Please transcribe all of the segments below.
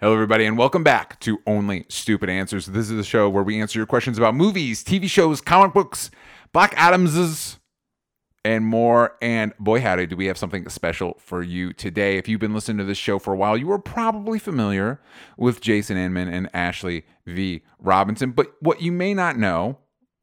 Hello, everybody, and welcome back to Only Stupid Answers. This is the show where we answer your questions about movies, TV shows, comic books, Black Adamses, and more. And boy, howdy, do we have something special for you today. If you've been listening to this show for a while, you are probably familiar with Jason Inman and Ashley V. Robinson. But what you may not know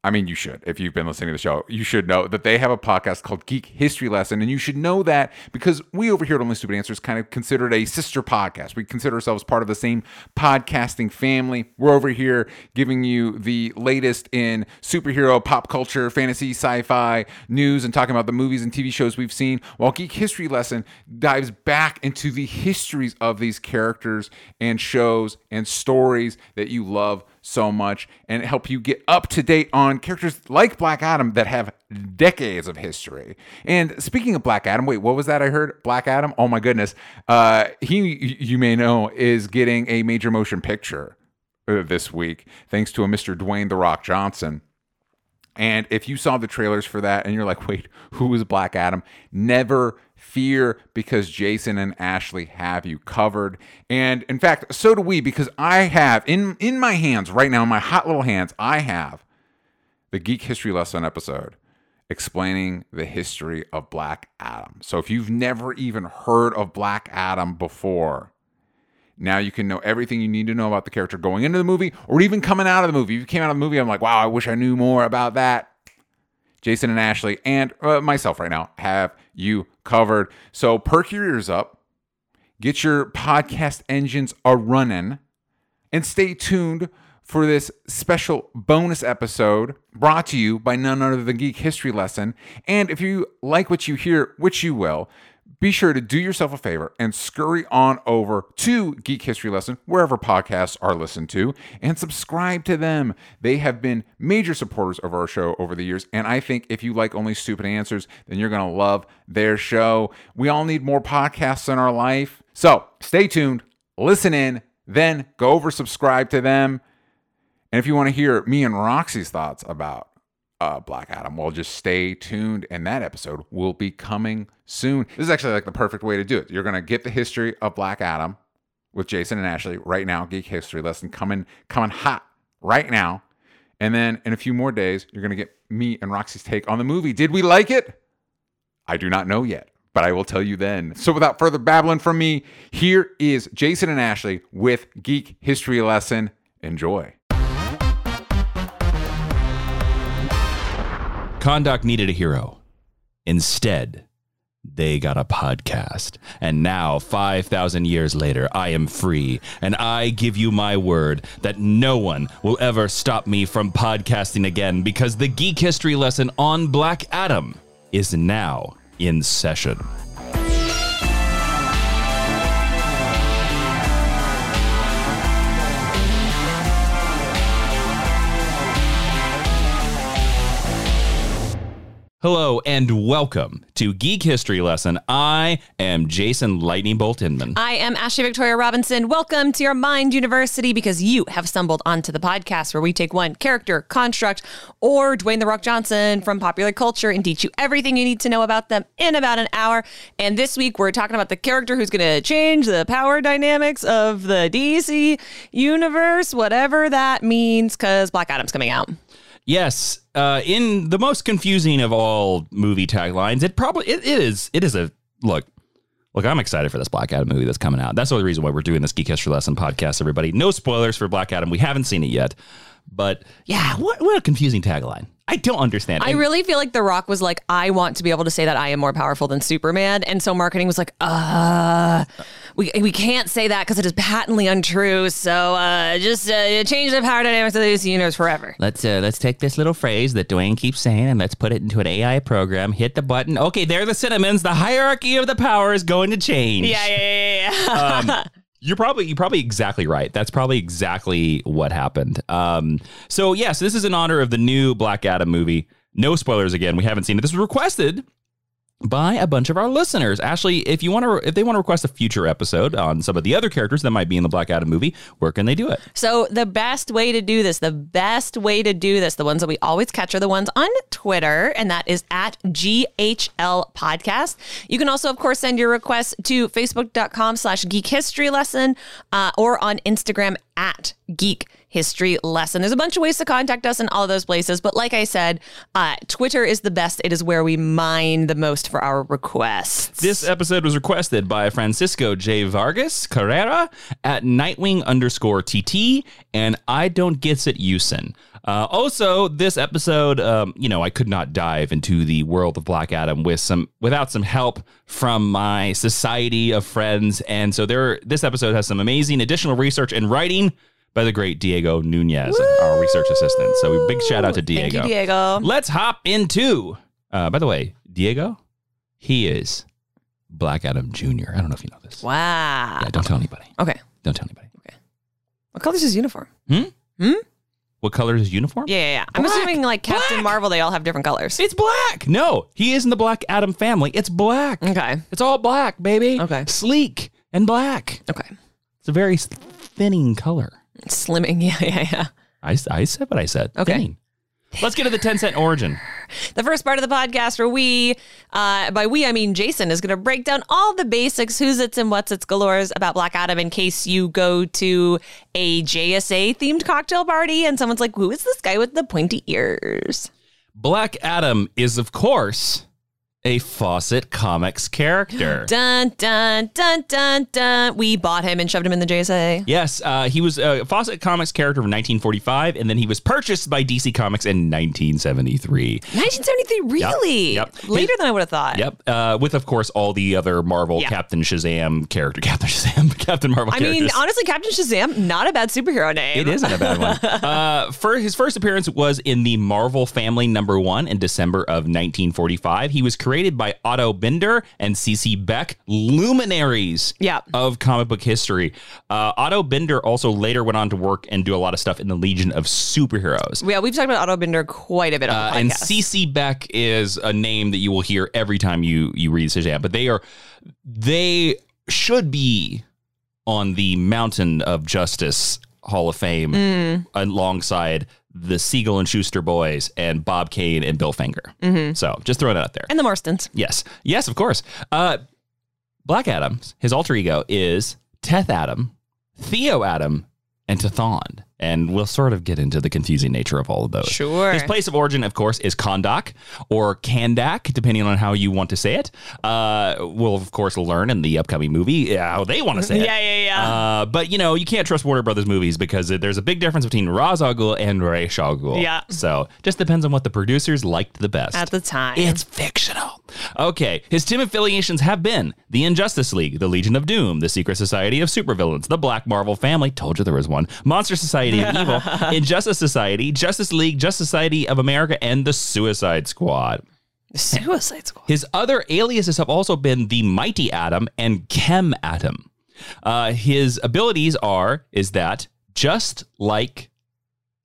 I mean, you should. If you've been listening to the show, you should know that they have a podcast called Geek History Lesson. And you should know that because we over here at Only Stupid Answers kind of considered a sister podcast. We consider ourselves part of the same podcasting family. We're over here giving you the latest in superhero, pop culture, fantasy, sci fi news, and talking about the movies and TV shows we've seen, while Geek History Lesson dives back into the histories of these characters and shows and stories that you love so much and help you get up to date on characters like Black Adam that have decades of history. And speaking of Black Adam, wait, what was that I heard? Black Adam? Oh my goodness. Uh, he, you may know, is getting a major motion picture uh, this week thanks to a Mr. Dwayne The Rock Johnson. And if you saw the trailers for that and you're like, wait, who is Black Adam? Never fear because Jason and Ashley have you covered. And in fact, so do we because I have in in my hands right now, in my hot little hands, I have the Geek History Lesson episode explaining the history of Black Adam. So if you've never even heard of Black Adam before, now you can know everything you need to know about the character going into the movie or even coming out of the movie. If you came out of the movie, I'm like, wow, I wish I knew more about that. Jason and Ashley and uh, myself right now have you covered. So perk your ears up, get your podcast engines a running, and stay tuned for this special bonus episode brought to you by none other than Geek History Lesson. And if you like what you hear, which you will, be sure to do yourself a favor and scurry on over to Geek History Lesson, wherever podcasts are listened to, and subscribe to them. They have been major supporters of our show over the years, and I think if you like only stupid answers, then you're going to love their show. We all need more podcasts in our life. So stay tuned, listen in, then go over, subscribe to them. And if you want to hear me and Roxy's thoughts about uh, Black Adam. Well, just stay tuned, and that episode will be coming soon. This is actually like the perfect way to do it. You're gonna get the history of Black Adam with Jason and Ashley right now. Geek history lesson coming coming hot right now, and then in a few more days, you're gonna get me and Roxy's take on the movie. Did we like it? I do not know yet. But I will tell you then. So, without further babbling from me, here is Jason and Ashley with Geek History Lesson. Enjoy. Kahndaq needed a hero. Instead, they got a podcast. And now, 5,000 years later, I am free. And I give you my word that no one will ever stop me from podcasting again because the geek history lesson on Black Adam is now in session. Hello and welcome to Geek History Lesson. I am Jason Lightning Bolt Inman. I am Ashley Victoria Robinson. Welcome to your Mind University because you have stumbled onto the podcast where we take one character, construct, or Dwayne The Rock Johnson from popular culture and teach you everything you need to know about them in about an hour. And this week we're talking about the character who's going to change the power dynamics of the DC universe, whatever that means, because Black Adam's coming out. Yes, uh, in the most confusing of all movie taglines, it probably it, it is it is a look. Look, I'm excited for this Black Adam movie that's coming out. That's the only reason why we're doing this Geek History Lesson podcast. Everybody, no spoilers for Black Adam. We haven't seen it yet, but yeah, what what a confusing tagline. I don't understand. I really feel like The Rock was like, I want to be able to say that I am more powerful than Superman. And so marketing was like, uh, we, we can't say that because it is patently untrue. So uh, just uh, change the power dynamics of this universe forever. Let's uh, let's take this little phrase that Dwayne keeps saying and let's put it into an AI program. Hit the button. Okay, there are the cinnamons. The hierarchy of the power is going to change. Yeah, yeah, yeah, yeah. um, you're probably you're probably exactly right. That's probably exactly what happened. Um, so yes, yeah, so this is in honor of the new Black Adam movie. No spoilers again. We haven't seen it. This was requested by a bunch of our listeners. Ashley, if you want to, if they want to request a future episode on some of the other characters that might be in the Black Adam movie, where can they do it? So the best way to do this, the best way to do this, the ones that we always catch are the ones on Twitter, and that is at GHL Podcast. You can also, of course, send your requests to facebook.com slash geek history lesson uh, or on Instagram at geek history lesson. There's a bunch of ways to contact us in all those places, but like I said, uh, Twitter is the best. It is where we mine the most for our requests. This episode was requested by Francisco J. Vargas Carrera at Nightwing underscore TT and I don't gets it Usin. Uh, also, this episode, um, you know, I could not dive into the world of Black Adam with some without some help from my society of friends, and so there. This episode has some amazing additional research and writing by the great Diego Nunez, our research assistant. So, big shout out to Diego. Thank Diego. you, Diego. Let's hop into. Uh, by the way, Diego, he is Black Adam Jr. I don't know if you know this. Wow. Yeah, don't tell anybody. Okay. Don't tell anybody. Okay. What color's his uniform? Hmm. Hmm. What color is his uniform? Yeah, yeah, yeah. I'm assuming like Captain Black. Marvel, they all have different colors. It's black. No, he is in the Black Adam family. It's black. Okay. It's all black, baby. Okay. Sleek and black. Okay. It's a very thinning color. Slimming. Yeah, yeah, yeah. I, I said what I said. Okay. Thinning. Let's get to the 10 cent origin. The first part of the podcast where we, uh, by we, I mean Jason, is going to break down all the basics, who's its and what's its galores about Black Adam in case you go to a JSA themed cocktail party and someone's like, who is this guy with the pointy ears? Black Adam is, of course, a Fawcett Comics character. Dun, dun, dun, dun, dun. We bought him and shoved him in the JSA. Yes, uh, he was a Fawcett Comics character from 1945, and then he was purchased by DC Comics in 1973. 1973, really? yep. Later than I would have thought. Yep, uh, with of course all the other Marvel Yeah. Captain Shazam character, Captain Shazam, Captain Marvel. I mean, honestly, Captain Shazam, not a bad superhero name. It isn't a bad one. uh, for his first appearance was in the Marvel Family Number One in December of 1945. He was created by Otto Binder and C.C. Beck, luminaries Yeah. of comic book history. Uh, Otto Binder also later went on to work and do a lot of stuff in the Legion of Superheroes. Yeah, we've talked about Otto Binder quite a bit on Uh, and CC Beck is a name that you will hear every time you you read Shazam, but they are they should be on the Mountain of Justice Hall of Fame Mm. alongside the Siegel and Shuster boys and Bob Kane and Bill Finger. So just throwing it out there. and the Marstons. Yes, yes, of course. Uh, Black Adams, his alter ego is Teth Adam, Theo Adam, and Tethon. And we'll sort of get into the confusing nature of all of those. Sure. His place of origin, of course, is Kondak or Kandak, depending on how you want to say it. Uh, we'll, of course, learn in the upcoming movie uh, how they want to say it. Yeah, yeah, yeah. Uh, but, you know, you can't trust Warner Brothers movies because there's a big difference between al Ghul and al Ghul. Yeah. So just depends on what the producers liked the best. At the time. It's fictional. Okay, his team affiliations have been the Injustice League, the Legion of Doom, the Secret Society of Supervillains, the Black Marvel Family, told you there was one, Monster Society of Evil, Injustice Society, Justice League, Justice Society of America, and the Suicide Squad. Suicide Squad. His other aliases have also been the Mighty Atom and Chem Atom. Uh, his abilities are is that just like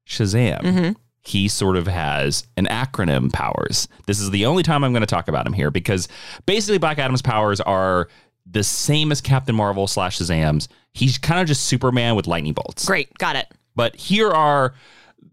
Shazam, he sort of has an acronym powers. This is the only time I'm going to talk about him here because basically Black Adam's powers are the same as Captain Marvel slash Shazam's. He's kind of just Superman with lightning bolts. Great. Got it. But here are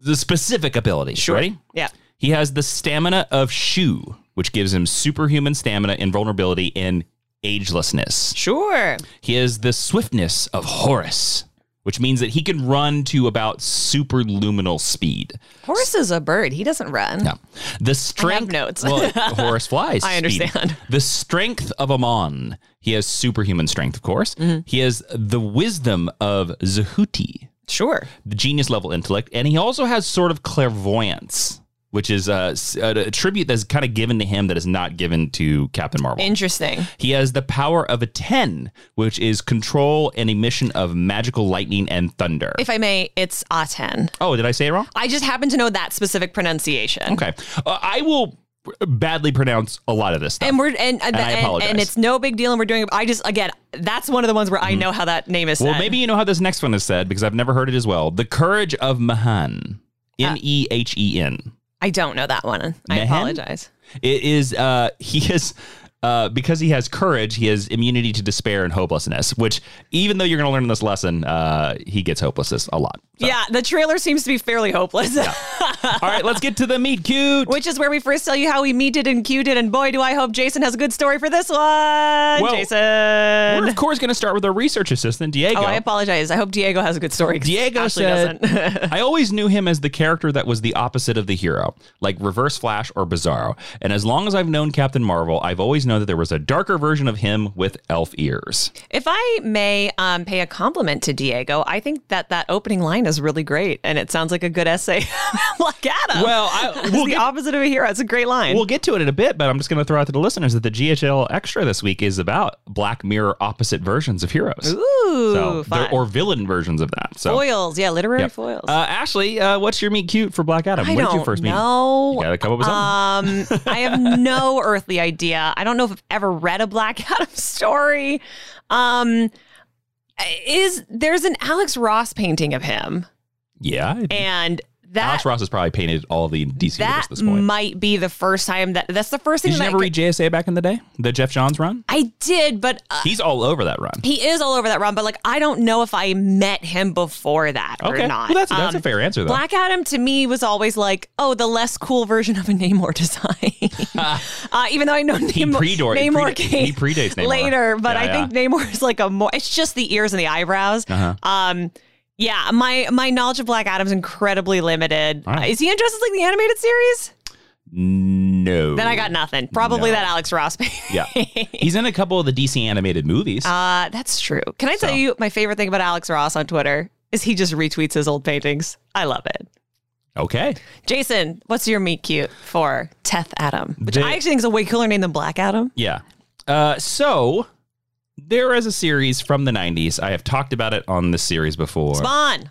the specific abilities. Ready? Yeah. He has the stamina of Shu, which gives him superhuman stamina, invulnerability, and agelessness. Sure. He has the swiftness of Horus, which means that he can run to about superluminal speed. Horus is a bird. He doesn't run. Yeah. The strength notes. well, Horus flies. I speed. understand. The strength of Amon. He has superhuman strength, of course. Mm-hmm. He has the wisdom of Zehuti Sure. the genius level intellect, and he also has sort of clairvoyance, which is a, a attribute that's kind of given to him that is not given to Captain Marvel. Interesting. he has the power of Aton, which is control and emission of magical lightning and thunder. If I may, it's Aton. oh, did I say it wrong? I just happen to know that specific pronunciation. Okay. Uh, I will badly pronounce a lot of this stuff. And we're and and, I and, apologize. and it's no big deal, and we're doing it. I just again, that's one of the ones where I know how that name is said. Mm-hmm. well, maybe you know how this next one is said because I've never heard it as well. The Courage of Mahan. M E H E N. I don't know that one. I Mehen? apologize. It is uh he is uh, because he has courage, he has immunity to despair and hopelessness. Which, even though you're going to learn this lesson, uh, he gets hopelessness a lot. So. Yeah, the trailer seems to be fairly hopeless. All right, let's get to the meet cute. Which is where we first tell you how we meted and cuted, and boy, do I hope Jason has a good story for this one. Jason. We're of course going to start with our research assistant, Diego. Oh, I apologize. I hope Diego has a good story. Diego Ashley said, doesn't. I always knew him as the character that was the opposite of the hero, like Reverse Flash or Bizarro. And as long as I've known Captain Marvel, I've always known that there was a darker version of him with elf ears. if I may um, pay a compliment to Diego, I think that that opening line is really great, and it sounds like a good essay. Black Adam. Well, I, It's we'll the get, opposite of a hero. It's a great line. we'll get to it in a bit, but I'm just going to throw out to the listeners that the GHL Extra this week is about Black Mirror opposite versions of heroes. Ooh, so, or villain versions of that. So, foils. Yeah, literary Yep. foils. Uh, Ashley, uh, what's your meet cute for Black Adam? I did you first meet? know. You gotta come up with something. Um, I have no earthly idea. I don't know if I've ever read a Black Adam story. Um, is there's an Alex Ross painting of him, yeah, and that Alex Ross has probably painted all the DC that at this point. might be the first time that that's the first thing Did you I, read JSA back in the day? The Geoff Johns run? I did, but uh, He's all over that run. he is all over that run. But like, I don't know if I met him before that Okay, or not. well, that's that's a Um, fair answer though. Black Adam to me was always like, oh, the less cool version of a Namor design. uh, even though I know He Namor, predor- Namor preda- came he predates Namor. later, but Yeah, I yeah. think Namor is like a more. It's just the ears and the eyebrows. Uh-huh. Um, yeah, my my knowledge of Black Adam's incredibly limited. Right. Uh, is he in Justice League the animated series? No. Then I got nothing. Probably No. that Alex Ross painting. Yeah. He's in a couple of the DC animated movies. Uh, that's true. Can I tell So. you my favorite thing about Alex Ross on Twitter is he just retweets his old paintings. I love it. okay. Jason, what's your meet cute for Teth Adam? Which They- I actually think is a way cooler name than Black Adam. Yeah. Uh, so there is a series from the 90s. I have talked about it on this series before. Spawn.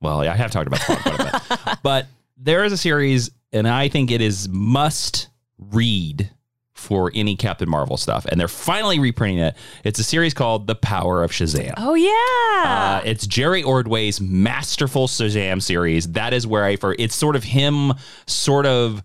Well, I have talked about Spawn quite a bit. But there is a series, and I think it is must read for any Captain Marvel stuff. And they're finally reprinting it. It's a series called The Power of Shazam. Oh yeah. Uh, it's Jerry Ordway's masterful Shazam series. That is where I for it's sort of him sort of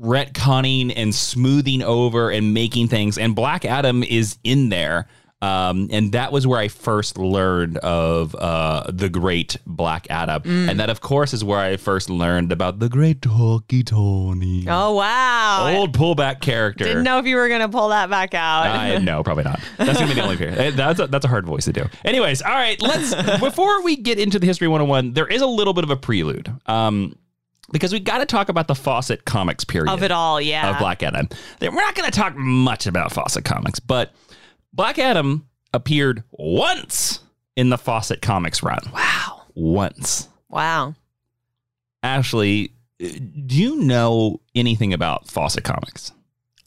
retconning and smoothing over and making things. And Black Adam is in there. Um, and that was where I first learned of uh, the great Black Adam. And that, of course, is where I first learned about the great Tawky Tawny. oh wow. Old pullback character. Didn't know if you were gonna pull that back out. I, no, probably not. That's gonna be the only. Eh, That's a, that's a hard voice to do. Anyways, all right. Let's before we get into the history 101, there is a little bit of a prelude. Um, because we got to talk about the Fawcett Comics period of it all, yeah. of Black Adam. We're not going to talk much about Fawcett Comics, but Black Adam appeared once in the Fawcett Comics run. wow. Once. Wow. Ashley, do you know anything about Fawcett Comics?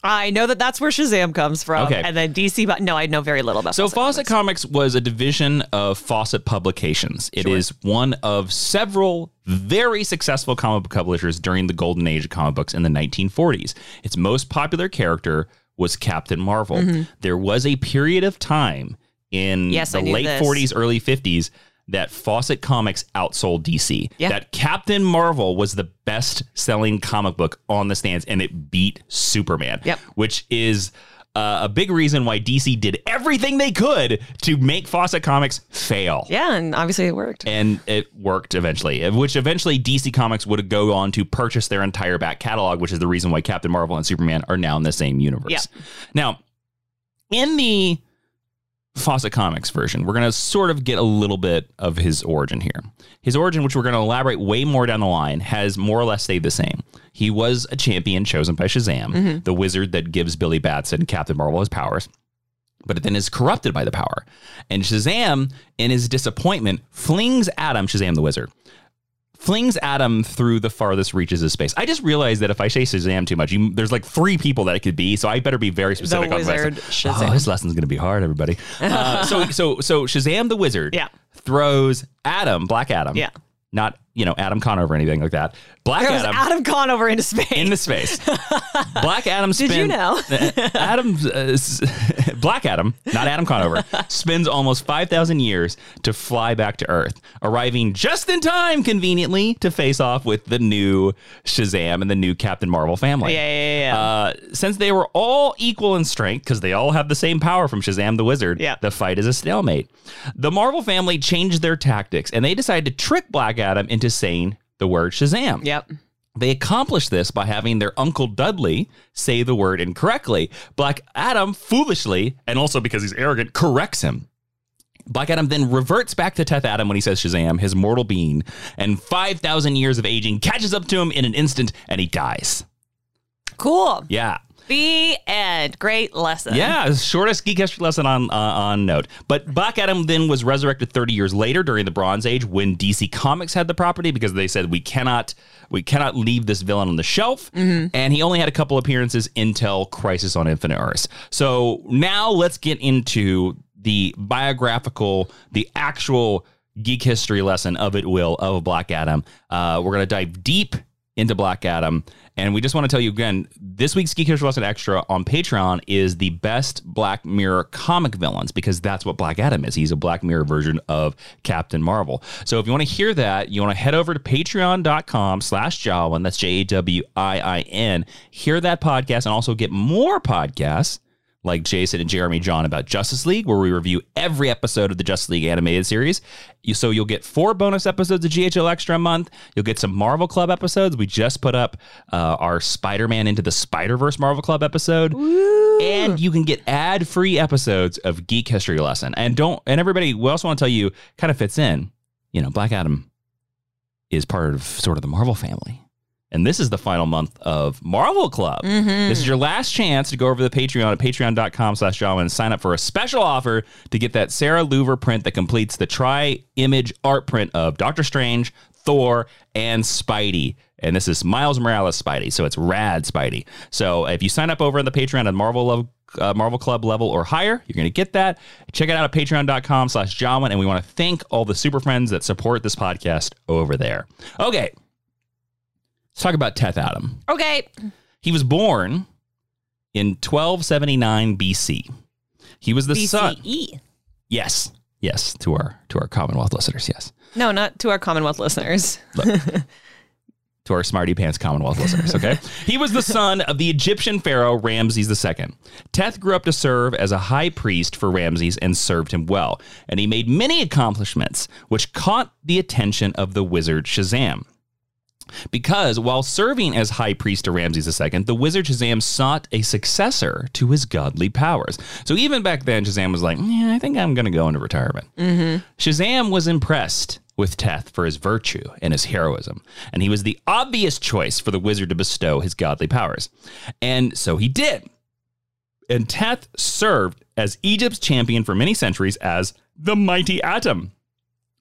I know that that's where Shazam comes from. Okay. And then DC, but no, I know very little about So Fawcett Fawcett Comics. Comics was a division of Fawcett Publications. It is one of several very successful comic book publishers during the golden age of comic books in the 1940s. Its most popular character was Captain Marvel. Mm-hmm. There was a period of time in Yes, the late this. 40s, early 50s that Fawcett Comics outsold DC. Yeah. That Captain Marvel was the best selling comic book on the stands and it beat Superman. Yep. Which is uh, a big reason why DC did everything they could to make Fawcett Comics fail. Yeah, and obviously it worked. And it worked eventually, which eventually DC Comics would go on to purchase their entire back catalog, which is the reason why Captain Marvel and Superman are now in the same universe. Yeah. Now, in the Fawcett Comics version, we're going to sort of get a little bit of his origin here. His origin, which we're going to elaborate way more down the line, has more or less stayed the same. He was a champion chosen by Shazam, mm-hmm. the wizard that gives Billy Batson Captain Marvel his powers but then is corrupted by the power. And Shazam, in his disappointment, flings Adam, Shazam the wizard, flings Adam through the farthest reaches of space. I just realized that if I say Shazam too much, you, there's like three people that it could be, so I better be very specific on wizard this. Shazam. Oh, this lesson's going to be hard, everybody. Uh, so, so, so Shazam the wizard Yeah. throws Adam, Black Adam, Yeah. not you know Adam Conover or anything like that. Black There Adam. Adam Conover into space. into space. Black Adam spends. Did you know? Adam, uh, Black Adam, not Adam Conover, spends almost 5,000 years to fly back to Earth, arriving just in time, conveniently, to face off with the new Shazam and the new Captain Marvel family. Yeah, yeah, yeah, yeah. Uh, since they were all equal in strength, because they all have the same power from Shazam the Wizard, Yeah. the fight is a stalemate. The Marvel family changed their tactics, and they decided to trick Black Adam into saying the word Shazam. yep. They accomplish this by having their Uncle Dudley say the word incorrectly. Black Adam foolishly, and also because he's arrogant, corrects him. Black Adam then reverts back to Teth Adam when he says Shazam, his mortal being, and 5,000 years of aging catches up to him in an instant and he dies. Cool. Yeah. The end. Great lesson. Yeah, shortest geek history lesson on uh, on note. But Black Adam then was resurrected 30 years later during the Bronze Age when DC Comics had the property because they said we cannot we cannot leave this villain on the shelf. And he only had a couple appearances until Crisis on Infinite Earths. So now let's get into the biographical, the actual geek history lesson of it will of Black Adam. Uh, we're gonna dive deep into Black Adam. And we just want to tell you again, this week's Geek History Lesson Extra on Patreon is the best Black Mirror comic villains because that's what Black Adam is. He's a Black Mirror version of Captain Marvel. So if you want to hear that, you want to head over to patreon.com slash Jawin, that's J-A-W-I-I-N, hear that podcast and also get more podcasts like Jason and Jeremy John about Justice League, where we review every episode of the Justice League animated series. You, so you'll get four bonus episodes of GHL Extra a month. You'll get some Marvel Club episodes. We just put up uh, our Spider Man into the Spider Verse Marvel Club episode, and you can get ad free episodes of Geek History Lesson. And don't and everybody, we also want to tell you, kind of fits in. You know, Black Adam is part of sort of the Marvel family. And this is the final month of Marvel Club. This is your last chance to go over to the Patreon at patreon.com slash Jawin and sign up for a special offer to get that Sarah Louver print that completes the tri-image art print of Doctor Strange, Thor, and Spidey. And this is Miles Morales Spidey, so it's rad Spidey. So if you sign up over on the Patreon at Marvel Love uh, Marvel Club level or higher, you're going to get that. Check it out at patreon.com slash Jawin. And we want to thank all the super friends that support this podcast over there. Okay. Let's talk about Teth Adam. Okay. He was born in 1279 BC. He was the son. BCE. Yes. Yes, to our to our Commonwealth listeners, yes. No, not to our Commonwealth listeners. to our smarty pants Commonwealth listeners, okay? he was the son of the Egyptian pharaoh Ramses II. Teth grew up to serve as a high priest for Ramses and served him well, and he made many accomplishments which caught the attention of the wizard Shazam. Because while serving as high priest to Ramses II, the wizard Shazam sought a successor to his godly powers. So even back then, Shazam was like, yeah, I think I'm going to go into retirement. Mm-hmm. Shazam was impressed with Teth for his virtue and his heroism, and he was the obvious choice for the wizard to bestow his godly powers. And so he did. And Teth served as Egypt's champion for many centuries as the mighty Atom.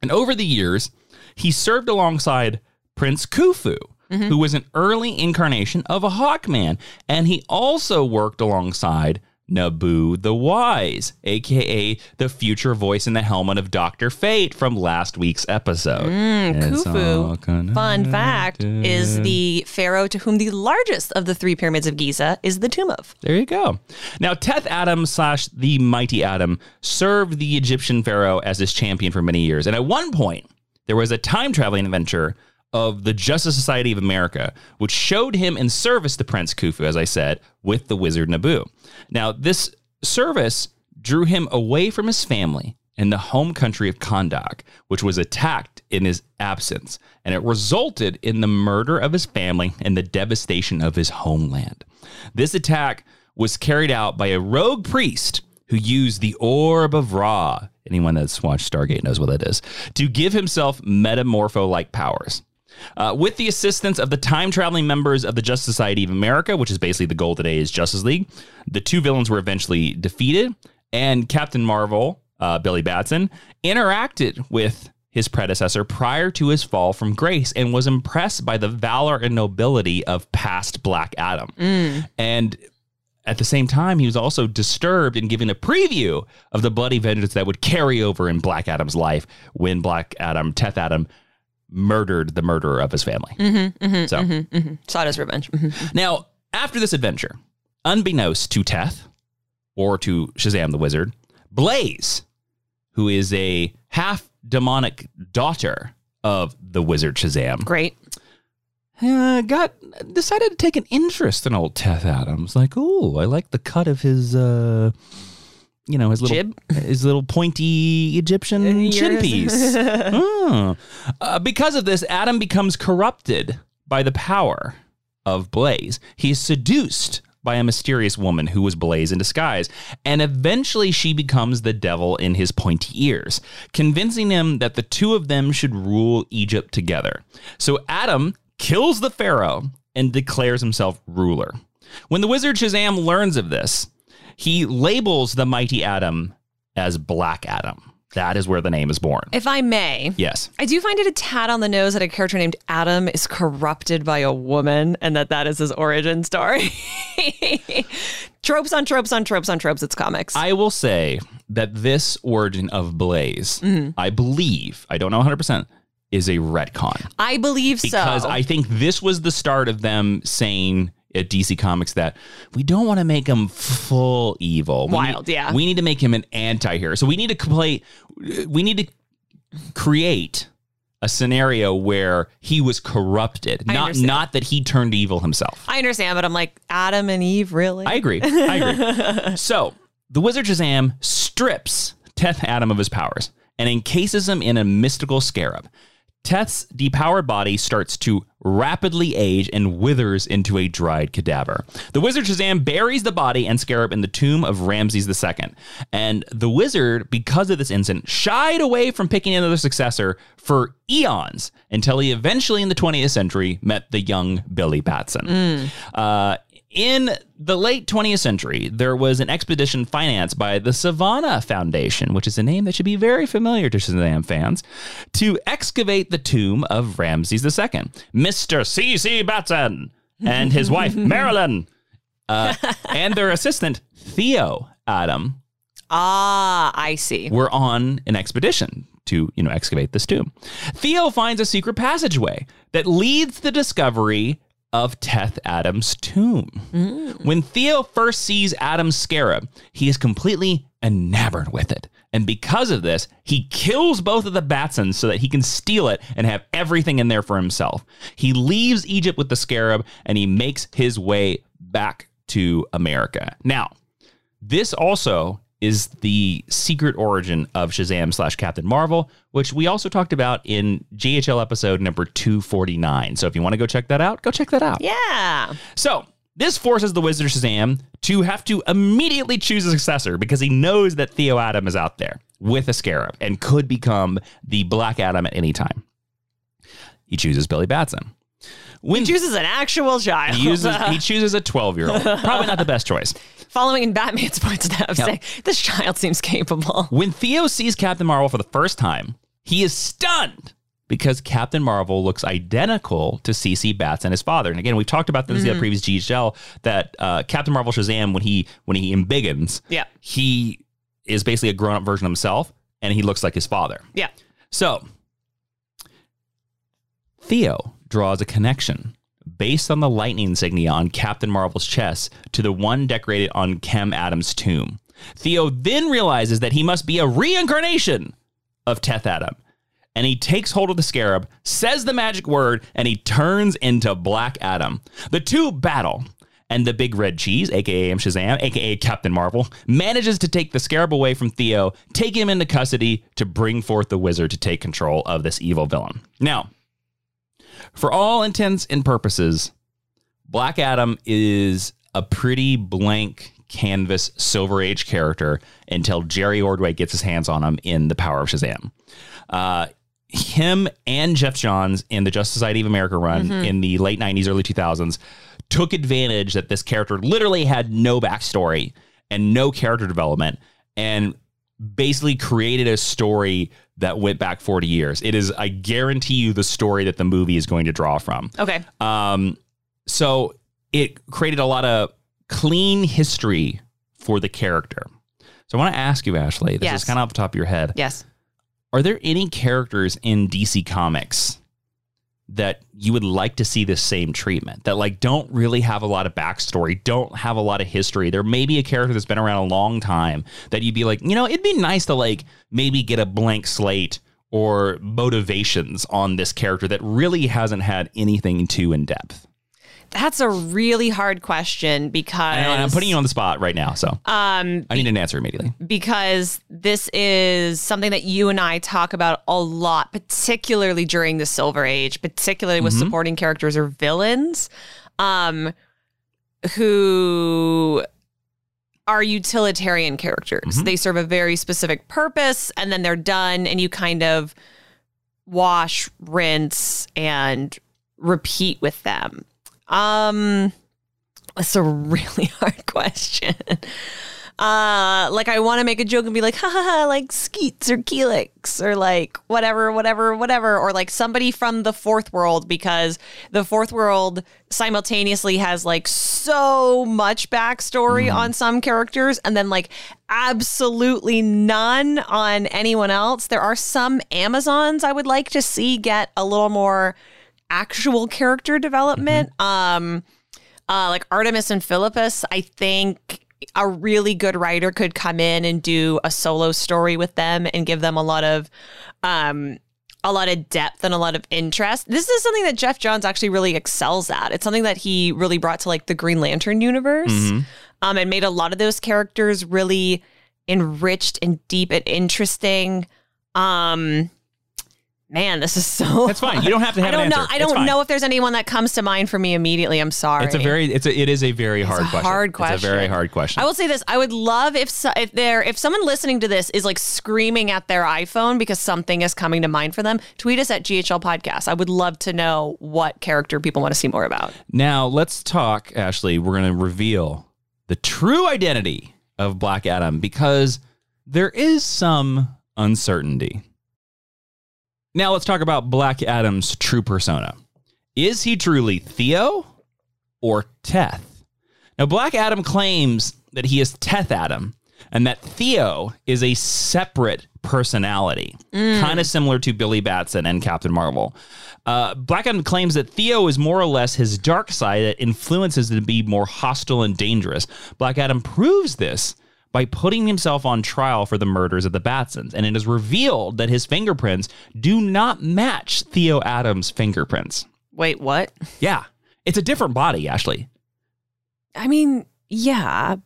And over the years, he served alongside Prince Khufu, mm-hmm. who was an early incarnation of a Hawkman. And he also worked alongside Nabu the Wise, aka the future voice in the helmet of Dr. Fate from last week's episode. Mm, all Khufu, fun fact, is the pharaoh to whom the largest of the three pyramids of Giza is the tomb of. There you go. Now, Teth Adam slash the mighty Adam served the Egyptian pharaoh as his champion for many years. And at one point, there was a time traveling adventure of the Justice Society of America, which showed him in service to Prince Khufu, as I said, with the wizard Nabu. Now, this service drew him away from his family in the home country of Kahndaq, which was attacked in his absence, and it resulted in the murder of his family and the devastation of his homeland. This attack was carried out by a rogue priest who used the Orb of Ra. Anyone that's watched Stargate knows what that is. To give himself metamorpho like powers. Uh, with the assistance of the time traveling members of the Justice Society of America, which is basically the goal today is Justice League, the two villains were eventually defeated, and Captain Marvel, uh, Billy Batson, interacted with his predecessor prior to his fall from grace and was impressed by the valor and nobility of past Black Adam. And at the same time, he was also disturbed in giving a preview of the bloody vengeance that would carry over in Black Adam's life when Black Adam, Teth Adam, murdered the murderer of his family. so Sought his revenge. Mhm. now, after this adventure, unbeknownst to Teth or to Shazam the Wizard, Blaze, who is a half demonic daughter of the wizard Shazam, Great. uh, got decided to take an interest in old Teth Adams. Like, oh, I like the cut of his, uh, you know, his little Jib? his little pointy Egyptian chin piece. Oh. Uh, because of this, Adam becomes corrupted by the power of Blaze. He's seduced by a mysterious woman who was Blaze in disguise, and eventually she becomes the devil in his pointy ears, convincing him that the two of them should rule Egypt together. So Adam kills the pharaoh and declares himself ruler. When the wizard Shazam learns of this, he labels the mighty Adam as Black Adam. That is where the name is born. If I may, Yes. I do find it a tad on the nose that a character named Adam is corrupted by a woman and that that is his origin story. tropes on tropes on tropes on tropes. It's comics. I will say that this origin of Blaze, mm-hmm. I believe, I don't know 100%, is a retcon. I believe Because so. Because I think this was the start of them saying at DC Comics that we don't want to make him full evil. We Wild, need- yeah. We need to make him an anti-hero. So we need to play, we need to create a scenario where he was corrupted, I not understand. not that he turned evil himself. I understand, but I'm like, Adam and Eve, really? I agree. I agree. so the wizard Shazam strips Teth Adam of his powers and encases him in a mystical scarab. Teth's depowered body starts to rapidly age and withers into a dried cadaver. The wizard Shazam buries the body and scarab in the tomb of Ramses II. And the wizard, because of this incident, shied away from picking another successor for eons until he eventually, in the 20th century, met the young Billy Batson. Uh, in the late 20th century, there was an expedition financed by the Sivana Foundation, which is a name that should be very familiar to Shazam fans, to excavate the tomb of Ramses II. Mr. C.C. Batson and his wife, Marilyn, uh, and their assistant, Theo Adam, ah, I see. were on an expedition to, you know, excavate this tomb. Theo finds a secret passageway that leads the discovery of Teth Adams' tomb. When Theo first sees Adam's scarab, he is completely enamored with it. And because of this, he kills both of the Batsons so that he can steal it and have everything in there for himself. He leaves Egypt with the scarab and he makes his way back to America. Now, this also is the secret origin of Shazam slash Captain Marvel, which we also talked about in GHL episode number 249. So if you want to go check that out, go check that out. Yeah. So this forces the Wizard Shazam to have to immediately choose a successor because he knows that Theo Adam is out there with a scarab and could become the Black Adam at any time. He chooses Billy Batson. When He chooses an actual child. he uses, he chooses a 12 year old. Probably not the best choice. Following in Batman's footsteps, saying, this child seems capable. When Theo sees Captain Marvel for the first time, he is stunned because Captain Marvel looks identical to CC Batson his father. And again, we've talked about this in the previous GHL that uh, Captain Marvel Shazam, when he when he embiggens, Yeah. he is basically a grown up version of himself, and he looks like his father. Yeah. So Theo draws a connection based on the lightning insignia on Captain Marvel's chest to the one decorated on Khem Adams' tomb. Theo then realizes that he must be a reincarnation of Teth Adam. And he takes hold of the scarab, says the magic word, and he turns into Black Adam. The two battle, and the big red cheese, aka M. Shazam, aka Captain Marvel, manages to take the scarab away from Theo, take him into custody to bring forth the wizard to take control of this evil villain. Now, for all intents and purposes, Black Adam is a pretty blank canvas Silver Age character until Jerry Ordway gets his hands on him in The Power of Shazam. Uh, him and Geoff Johns in the Justice Society of America run in the late 90s, early 2000s took advantage that this character literally had no backstory and no character development and basically created a story that went back 40 years. It is, I guarantee you, the story that the movie is going to draw from. Okay. Um, so it created a lot of clean history for the character. So I want to ask you, Ashley, this Yes. is kind of off the top of your head. Yes. Are there any characters in DC Comics that you would like to see the same treatment that like don't really have a lot of backstory, don't have a lot of history. There may be a character that's been around a long time that you'd be like, you know, it'd be nice to like maybe get a blank slate or motivations on this character that really hasn't had anything too in depth. That's a really hard question because I I'm putting you on the spot right now, so um, I need an answer immediately. because this is something that you and I talk about a lot, particularly during the Silver Age, particularly with supporting characters or villains, um, who are utilitarian characters. They serve a very specific purpose, and then they're done, and you kind of wash, rinse, and repeat with them. Um, that's a really hard question. Uh, like I want to make a joke and be like, ha ha ha, like Skeets or Kelex or like whatever, whatever, whatever, or like somebody from the fourth world because the fourth world simultaneously has like so much backstory on some characters and then like absolutely none on anyone else. There are some Amazons I would like to see get a little more actual character development. Um, uh, like Artemis and Philippus, I think a really good writer could come in and do a solo story with them and give them a lot of um a lot of depth and a lot of interest. This is something that Geoff Johns actually really excels at. It's something that he really brought to like the Green Lantern universe. Um and made a lot of those characters really enriched and deep and interesting. Um man, this is so That's fine. You don't have to have I don't an know. answer. I don't know if there's anyone that comes to mind for me immediately. I'm sorry. It's a very it's a it is a very hard a question. hard It's a very hard question. I will say this: I would love if so, if there if someone listening to this is like screaming at their iPhone because something is coming to mind for them. Tweet us at GHL Podcast. I would love to know what character people want to see more about. Now let's talk, Ashley. We're going to reveal the true identity of Black Adam because there is some uncertainty. Now let's talk about Black Adam's true persona. Is he truly Theo or Teth? Now, Black Adam claims that he is Teth Adam and that Theo is a separate personality, kind of similar to Billy Batson and Captain Marvel. Uh, Black Adam claims that Theo is more or less his dark side that influences him to be more hostile and dangerous. Black Adam proves this by putting himself on trial for the murders of the Batsons, and it is revealed that his fingerprints do not match Theo Adams' fingerprints. Wait, what? Yeah, it's a different body, Ashley. I mean, yeah,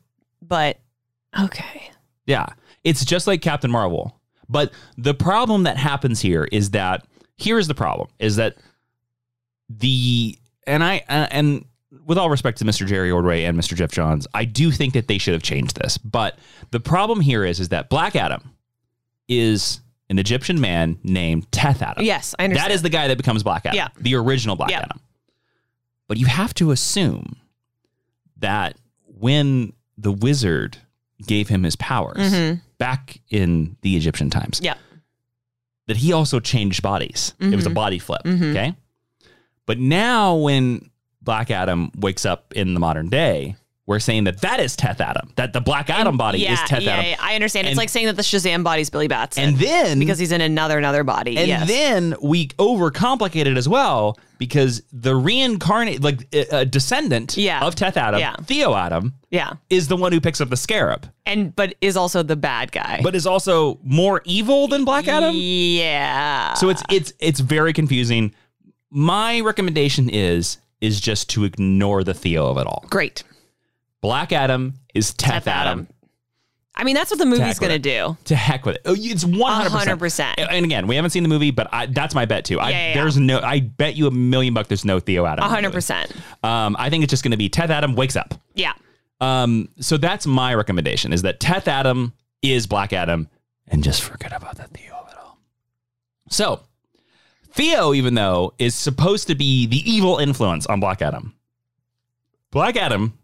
but okay. Yeah. It's just like Captain Marvel. But the problem that happens here is that here's the problem is that the and I uh, and with all respect to Mr. Jerry Ordway and Mr. Geoff Johns, I do think that they should have changed this. But the problem here is is that Black Adam is an Egyptian man named Teth Adam. Yes, I understand. That is the guy that becomes Black Adam. Yeah. The original Black Yeah. Adam. But you have to assume that when the wizard gave him his powers back in the Egyptian times, Mm-hmm. Yeah. that he also changed bodies. It was a Mhm. body flip. Mhm. Okay. But now when Black Adam wakes up in the modern day, we're saying that that is Teth Adam, that the Black Adam body yeah, is Teth yeah, Adam. yeah, I understand. And- it's like saying that the Shazam body's Billy Batson. And then because he's in another another body. And yes. then we overcomplicate it as well because the reincarnate, like a a descendant Yeah. of Teth Adam, Yeah. Theo Adam, yeah. is the one who picks up the scarab, And but is also the bad guy. but is also more evil than Black Adam. Yeah. So it's it's it's very confusing. My recommendation is is just to ignore the Theo of it all. great. Black Adam is Teth, Teth Adam. Adam. I mean, that's what the movie's going to do. To heck with it. Oh, It's one hundred 100%. And again, we haven't seen the movie, but I, that's my bet too. I, Yeah, yeah. There's no. I bet you a million bucks. There's no Theo Adam. A in the hundred movie. percent. Um, I think it's just going to be Teth Adam wakes up. Yeah. Um, so that's my recommendation: is that Teth Adam is Black Adam, and just forget about the Theo of it all. So Theo, even though is supposed to be the evil influence on Black Adam, Black Adam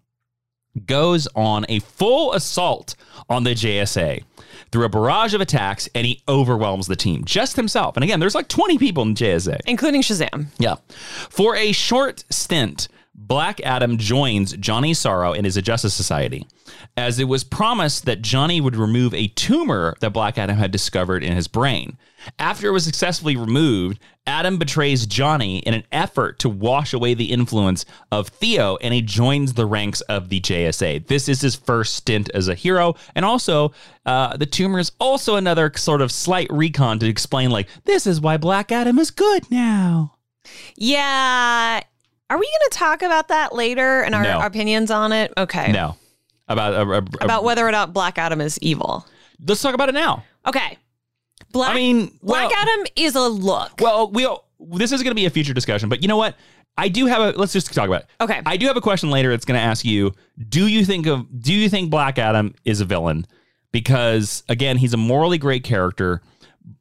goes on a full assault on the JSA through a barrage of attacks, and he overwhelms the team just himself. And again, there's like 20 people in JSA. Including Shazam. Yeah. For a short stint, Black Adam joins Johnny Sorrow in his Justice Society, as it was promised that Johnny would remove a tumor that Black Adam had discovered in his brain. After it was successfully removed, Adam betrays Johnny in an effort to wash away the influence of Theo, and he joins the ranks of the JSA. This is his first stint as a hero, and also uh, the tumor is also another sort of slight retcon to explain, like, this is why Black Adam is good now. Yeah. Are we going to talk about that later and our, No. our opinions on it? Okay. No, about a, a- a- About whether or not Black Adam is evil. let's talk about it now. Okay. Black I mean, Black well- Adam is a look. Well, we this is going to be a future discussion, but you know what? I do have a. Let's just talk about it. Okay. I do have a question later. It's going to ask you: Do you think of? Do you think Black Adam is a villain? Because again, he's a morally great character.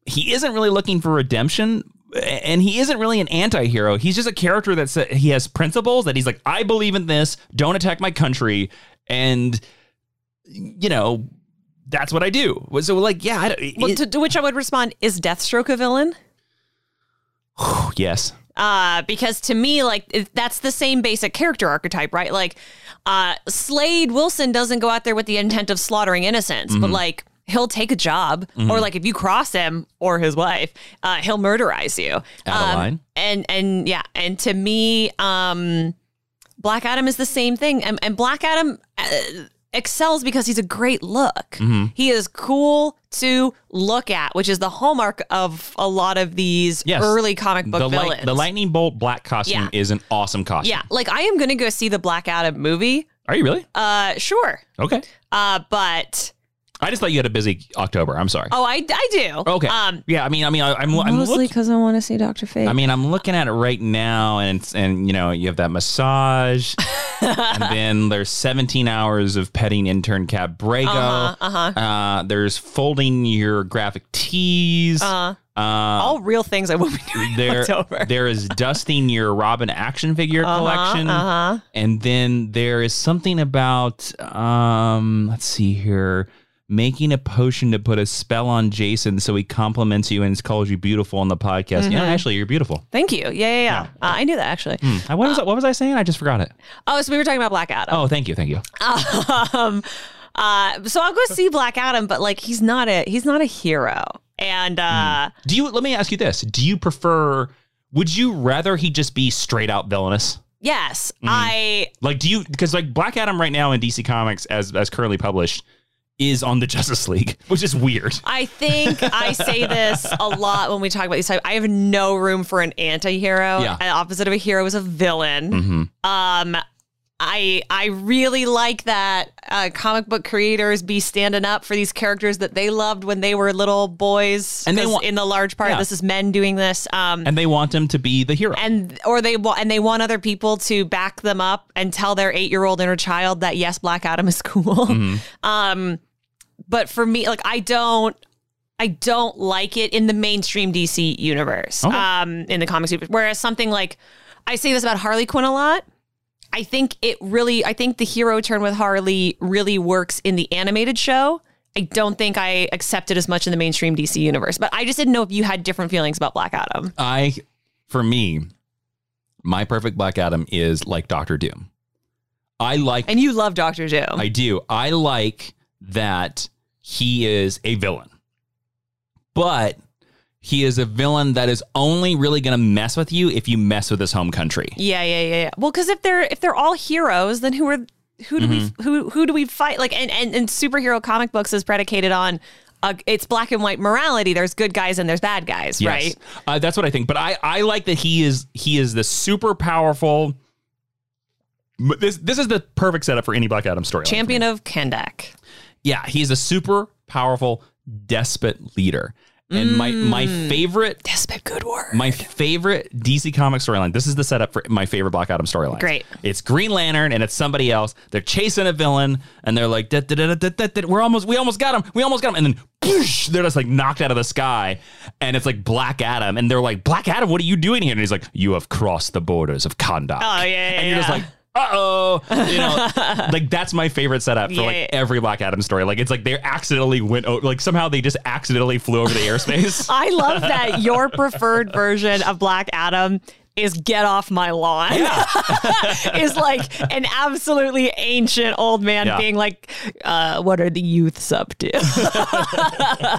He isn't really looking for redemption, and he isn't really an anti-hero. He's just a character that's he has principles that he's like, I believe in this. Don't attack my country, and you know. That's what I do. So, like, yeah, I, don't- Well, to, to which I would respond, is Deathstroke a villain? yes, uh, because to me, like that's the same basic character archetype, right? Like, uh, Slade Wilson doesn't go out there with the intent of slaughtering innocents, Mm-hmm. but like he'll take a job, or like if you cross him or his wife, uh, he'll murderize you. Out of Um, line. And and yeah, and to me, um, Black Adam is the same thing, and, and Black Adam. Uh, excels because he's a great look. Mm-hmm. He is cool to look at, which is the hallmark of a lot of these Yes. early comic book the, light- villains. the lightning bolt black costume Yeah. is an awesome costume. Yeah, like I am gonna go see the Black Adam movie. Are you really? Uh, sure. Okay. Uh, but I just thought you had a busy October. I'm sorry. oh, I I do. okay. Um, yeah. I mean, I mean, I, I'm, I'm mostly because I want to see Doctor Fate. I mean, I'm looking at it right now, and it's, and you know, you have that massage, and then there's 17 hours of petting intern Cat Brago. Uh-huh, uh-huh. Uh, there's folding your graphic tees. Uh, Uh, all real things I will be doing in there, October. there is dusting your Robin action figure collection, uh-huh. and then there is something about um, let's see here, making a potion to put a spell on Jason so he compliments you and calls you beautiful on the podcast. Mm-hmm. Yeah, actually, you're beautiful. Thank you. Yeah, yeah, yeah. Uh, I knew that actually. Uh, What was what was I saying? I just forgot it. Oh, so we were talking about Black Adam. Oh, thank you, thank you. um, uh, so I'll go see Black Adam, but like he's not a he's not a hero, and uh, Do you? Let me ask you this: Do you prefer? Would you rather he just be straight out villainous? yes, Mm-hmm. I Like, do you? Because like Black Adam right now in DC Comics, as as currently published, is on the Justice League, which is weird. I think I say this a lot when we talk about these type. I have no room for an anti-hero. Yeah. An opposite of a hero is a villain. Mm-hmm. Um, I I really like that uh, comic book creators be standing up for these characters that they loved when they were little boys. And they want- in the large part, Yeah. this is men doing this. Um, And they want them to be the hero. and or they want and they want other people to back them up and tell their eight year old inner child that yes, Black Adam is cool. Mm-hmm. Um, but for me, like I don't. I don't like it in the mainstream DC universe, Okay. um, in the comics. Whereas something like, I say this about Harley Quinn a lot. I think it really, I think the hero turn with Harley really works in the animated show. I don't think I accept it as much in the mainstream DC universe. But I just didn't know if you had different feelings about Black Adam. I, for me, my perfect Black Adam is like Doctor Doom. I like. And you love Doctor Doom. I do. I like that he is a villain, but he is a villain that is only really going to mess with you if you mess with his home country. Yeah, yeah, yeah, yeah. Well, because if they're if they're all heroes, then who are who do Mm-hmm. we who who do we fight? Like, and and, and superhero comic books is predicated on. Uh, it's black and white morality. There's good guys and there's bad guys, Yes. right? Uh, that's what I think. But I, I like that he is he is the super powerful. This this is the perfect setup for any Black Adam story. Champion of Kahndaq. Yeah, he's a super powerful despot leader. And my my Mm. favorite Despot, good word. my favorite DC comic storyline. This is the setup for my favorite Black Adam storyline. Great. It's Green Lantern and it's somebody else. They're chasing a villain and they're like, "Da, da, da, da, da, da, da. we're almost, we almost got him, we almost got him, and then whoosh, they're just like knocked out of the sky, and it's like Black Adam, and they're like, Black Adam, what are you doing here? And he's like, You have crossed the borders of Kahndaq. Oh, yeah, yeah, and you're just like. Uh oh, you know, like that's my favorite setup for Yeah, like yeah. every Black Adam story. Like it's like they accidentally went, o- like somehow they just accidentally flew over the airspace. I love that your preferred version of Black Adam is get off my lawn. is like an absolutely ancient old man Yeah. being like, uh, what are the youths up to?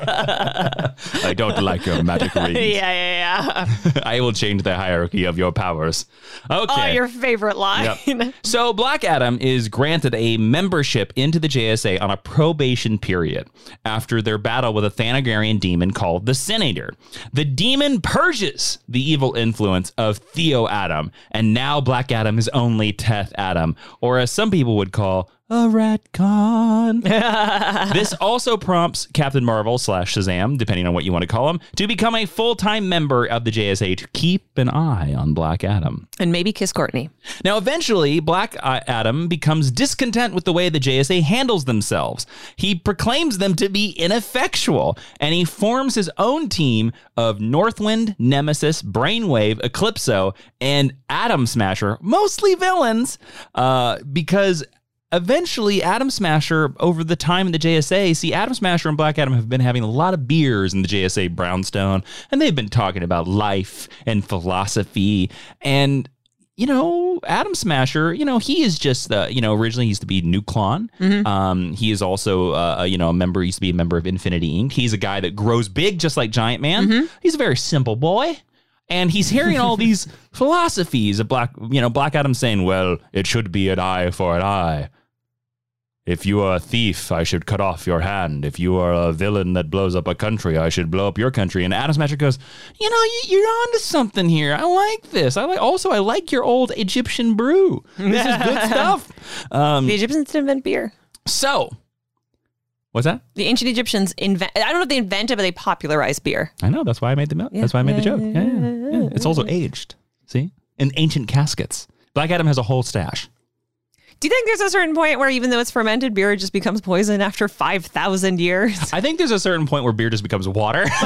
I don't like your magic rings. yeah, yeah, yeah. I will change the hierarchy of your powers. Oh, Okay. your favorite line. Yep. So Black Adam is granted a membership into the JSA on a probation period after their battle with a Thanagarian demon called the Senator. The demon purges the evil influence of Theo Adam, and now Black Adam is only Teth Adam, or as some people would call a retcon. this also prompts Captain Marvel slash Shazam, depending on what you want to call him, to become a full time member of the JSA to keep an eye on Black Adam. and maybe kiss Courtney. Now, eventually, Black Adam becomes discontent with the way the JSA handles themselves. He proclaims them to be ineffectual, and he forms his own team of Northwind, Nemesis, Brainwave, Eclipso, and Atom Smasher, mostly villains, uh, because eventually Atom Smasher, over the time in the JSA, see, Atom Smasher and Black Adam have been having a lot of beers in the JSA Brownstone, and they've been talking about life and philosophy. And you know, Atom Smasher, you know, he is just, uh, you know, originally he used to be Nuklon. Um, he is also, uh, you know, a member, he used to be a member of Infinity Inc. He's a guy that grows big just like Giant Man. He's a very simple boy. And he's hearing all these philosophies of Black, you know, Black Adam saying, well, it should be an eye for an eye. If you are a thief, I should cut off your hand. If you are a villain that blows up a country, I should blow up your country. And Atom Smasher goes, you know, you, you're onto something here. I like this. I like. Also, I like your old Egyptian brew. This is good stuff. Um, The Egyptians didn't invent beer. so, what's that? The ancient Egyptians invent. I don't know if they invented, but they popularized beer. I know. That's why I made the milk. That's why I made the joke. Yeah, yeah, yeah. It's also aged. See, in ancient caskets. Black Adam has a whole stash. Do you think there's a certain point where even though it's fermented, beer just becomes poison after 5,000 years? I think there's a certain point where beer just becomes water again.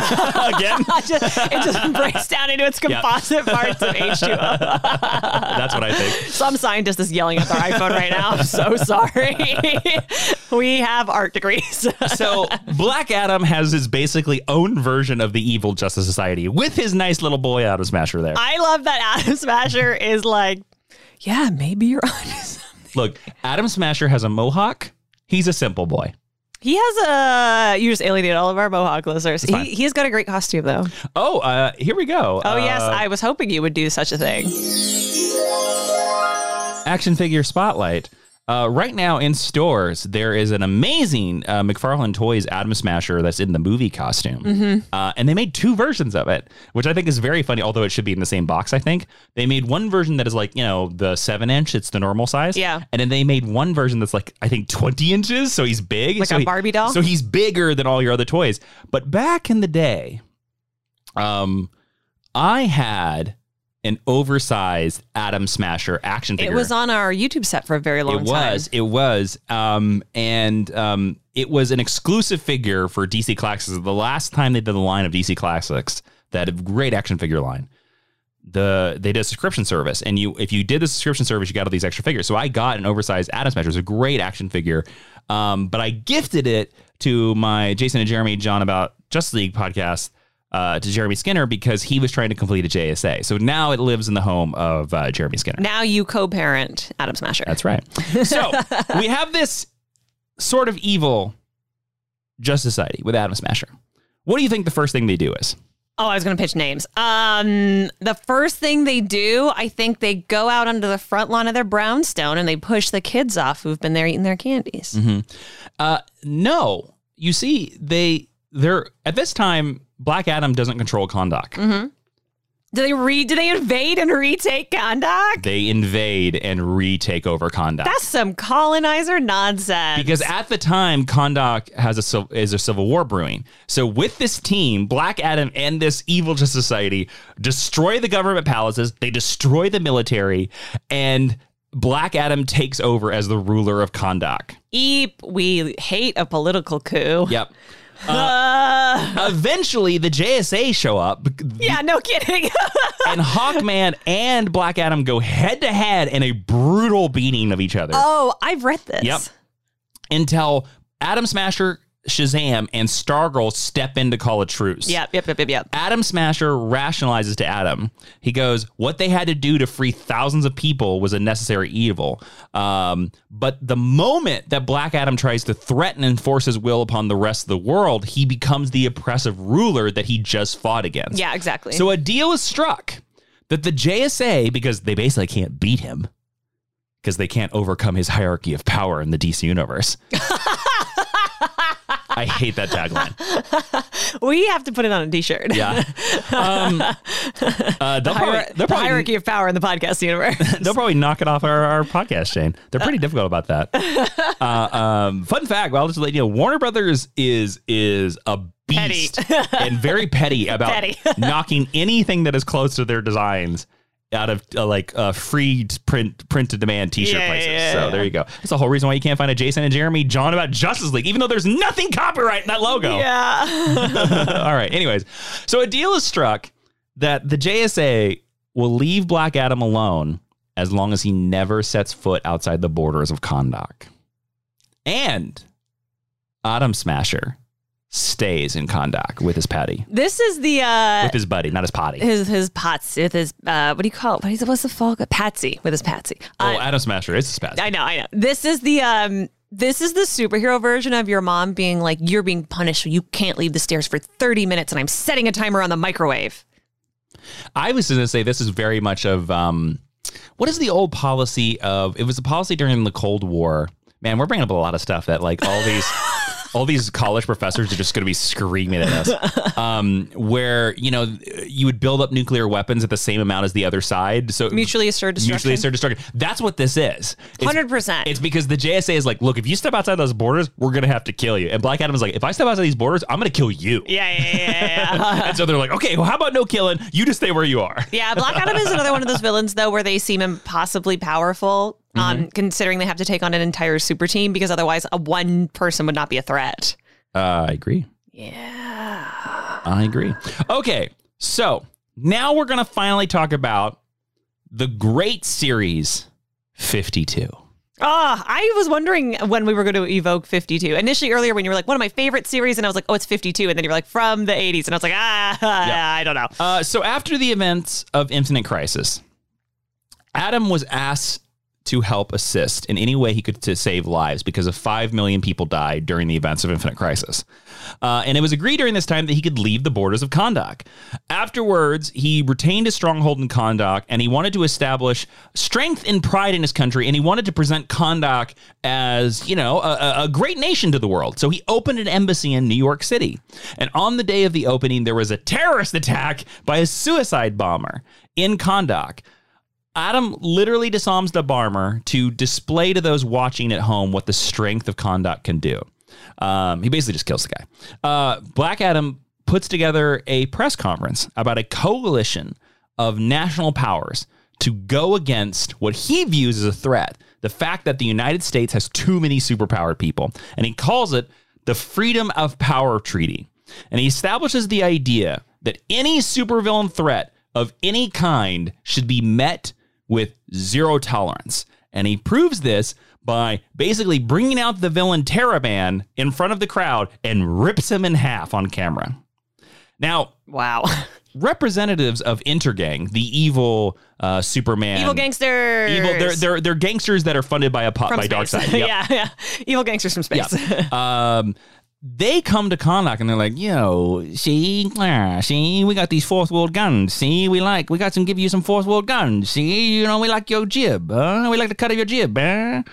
it just, it just breaks down into its composite parts of H2O. That's what I think. Some scientist is yelling at their iPhone right now. I'm so sorry. we have art degrees. So Black Adam has his basically own version of the evil Justice Society with his nice little boy Atom Smasher there. I love that Atom Smasher is like, yeah, maybe you're on. Look, Atom Smasher has a mohawk. He's a simple boy. He has a. You just alienated all of our Mohawk listeners. He, he's got a great costume, though. Oh, uh, here we go. Oh, yes. Uh, I was hoping you would do such a thing. action figure spotlight. Uh, right now in stores, there is an amazing uh, McFarlane Toys Atom Smasher that's in the movie costume. Mm-hmm. Uh, and they made two versions of it, which I think is very funny, although it should be in the same box, I think. They made one version that is like, you know, the seven inch, it's the normal size. Yeah. And then they made one version that's like, I think 20 inches. So he's big. Like so a he- Barbie doll? So he's bigger than all your other toys. But back in the day, um, I had an oversized Atom Smasher action figure. It was on our YouTube set for a very long It time. It was. It was. Um, and um, it was an exclusive figure for DC Classics. The last time they did the line of DC Classics, that great action figure line, the they did a subscription service, and you if you did the subscription service, you got all these extra figures. So I got an oversized Atom Smasher. It was a great action figure, um, but I gifted it to my Jason and Jeremy John about Justice League podcast. Uh, to Jeremy Skinner because he was trying to complete a JSA. So now it lives in the home of uh, Jeremy Skinner. Now you co-parent Atom Smasher. That's right. So we have this sort of evil Justice Society with Atom Smasher. What do you think the first thing they do is? Oh, I was going to pitch names. Um, the first thing they do, I think they go out onto the front lawn of their brownstone and they push the kids off who've been there eating their candies. Uh, no, you see, they they're at this time. Black Adam doesn't control Kahndaq. Mm-hmm. Do they re? Do they invade and retake Kahndaq? They invade and retake over Kahndaq. That's some colonizer nonsense. because at the time, Kahndaq has a is a civil war brewing. So with this team, Black Adam and this evil Justice Society destroy the government palaces. They destroy the military, and Black Adam takes over as the ruler of Kahndaq. Eep, we hate a political coup. Yep. Uh, Eventually, the JSA show up, yeah, no kidding. and Hawkman and Black Adam go head to head in a brutal beating of each other. oh, I've read this. Yep. until Atom Smasher Shazam, and Stargirl step in to call a truce. Yep, yep, yep, yep, yep. Atom Smasher rationalizes to Adam. He goes, "What they had to do to free thousands of people was a necessary evil. Um, but the moment that Black Adam tries to threaten and force his will upon the rest of the world, he becomes the oppressive ruler that he just fought against. Yeah, exactly. So a deal is struck that the JSA, because they basically can't beat him, because they can't overcome his hierarchy of power in the DC universe." I hate that tagline. we have to put it on a t-shirt. Yeah. Um, uh, they'll, probably, Hier- they'll, the probably, hierarchy of power in the podcast universe. they'll probably knock it off our, our podcast, Shane. They're pretty difficult about that. Uh, um, fun fact, well, I'll just let you know, Warner Brothers is is a beast and very petty about Petty. knocking anything that is close to their designs out of uh, like uh, free print print to demand t-shirt Yeah, places. yeah, so yeah. there you go. That's the whole reason why you can't find a Jason and Jeremy John about Justice League, even though there's nothing copyright in that logo. yeah. All right. Anyways, so a deal is struck that the JSA will leave Black Adam alone as long as he never sets foot outside the borders of Kahndaq. And Atom Smasher stays in Kahndaq with his patty, This is the uh with his buddy, not his potty. his his pots with his uh what do you call it? What is what's the fuck? Patsy with his Patsy. oh, Uh, Atom Smasher is his patty. I know, I know. This is the um this is the superhero version of your mom being like, You're being punished. You can't leave the stairs for 30 minutes and I'm setting a timer on the microwave. I was going to say this is very much of um, what is the old policy of? It was a policy during the Cold War. Man, we're bringing up a lot of stuff that like all these. All these college professors are just going to be screaming at us. Um, where you know you would build up nuclear weapons at the same amount as the other side, so Mutually assured destruction. mutually assured destruction. That's what this is. 100%. It's because the JSA is like, look, if you step outside those borders, we're gonna have to kill you. And Black Adam is like, if I step outside these borders, I'm gonna kill you. Yeah, yeah, yeah, yeah. yeah. and so they're like, okay, well, how about no killing? You just stay where you are. Yeah, Black Adam is another one of those villains though where they seem impossibly powerful, um, considering they have to take on an entire super team because otherwise a one person would not be a threat. Uh, I agree. Yeah. I agree. Okay, so now we're gonna finally talk about the great series 52. Oh, I was wondering when we were going to evoke 52. Initially, earlier, when you were like, one of my favorite series, and I was like, oh, it's 52. And then you were like, from the 80s. And I was like, ah, yeah. I don't know. Uh, so after the events of Infinite Crisis, Adam was asked to help assist in any way he could to save lives because of 5 million people died during the events of Infinite Crisis. Uh, and it was agreed during this time that he could leave the borders of Kahndaq. Afterwards, he retained his stronghold in Kahndaq and he wanted to establish strength and pride in his country and he wanted to present Kahndaq as, you know, a, a- great nation to the world. So he opened an embassy in New York City. And on the day of the opening, there was a terrorist attack by a suicide bomber in Kahndaq. Adam literally disarms the bomber to display to those watching at home what the strength of Kahndaq can do. Um, he basically just kills the guy. Uh, Black Adam puts together a press conference about a coalition of national powers to go against what he views as a threat the fact that the United States has too many superpowered people. And he calls it the Freedom of Power Treaty. And he establishes the idea that any supervillain threat of any kind should be met with zero tolerance. And he proves this by basically bringing out the villain Terra-Man in front of the crowd and rips him in half on camera. Now, Wow. representatives of Intergang, the evil uh, Superman, Evil gangsters. evil, they're they're they're gangsters that are funded by a pot from by space. Darkseid. Yep. yeah, yeah. Evil gangsters from space. um, they come to Karnak and they're like, "Yo, see, see, we got these fourth world guns. See, we like, we got some, give you some fourth world guns. See, you know, we like your jib. Huh? We like the cut of your jib. Huh?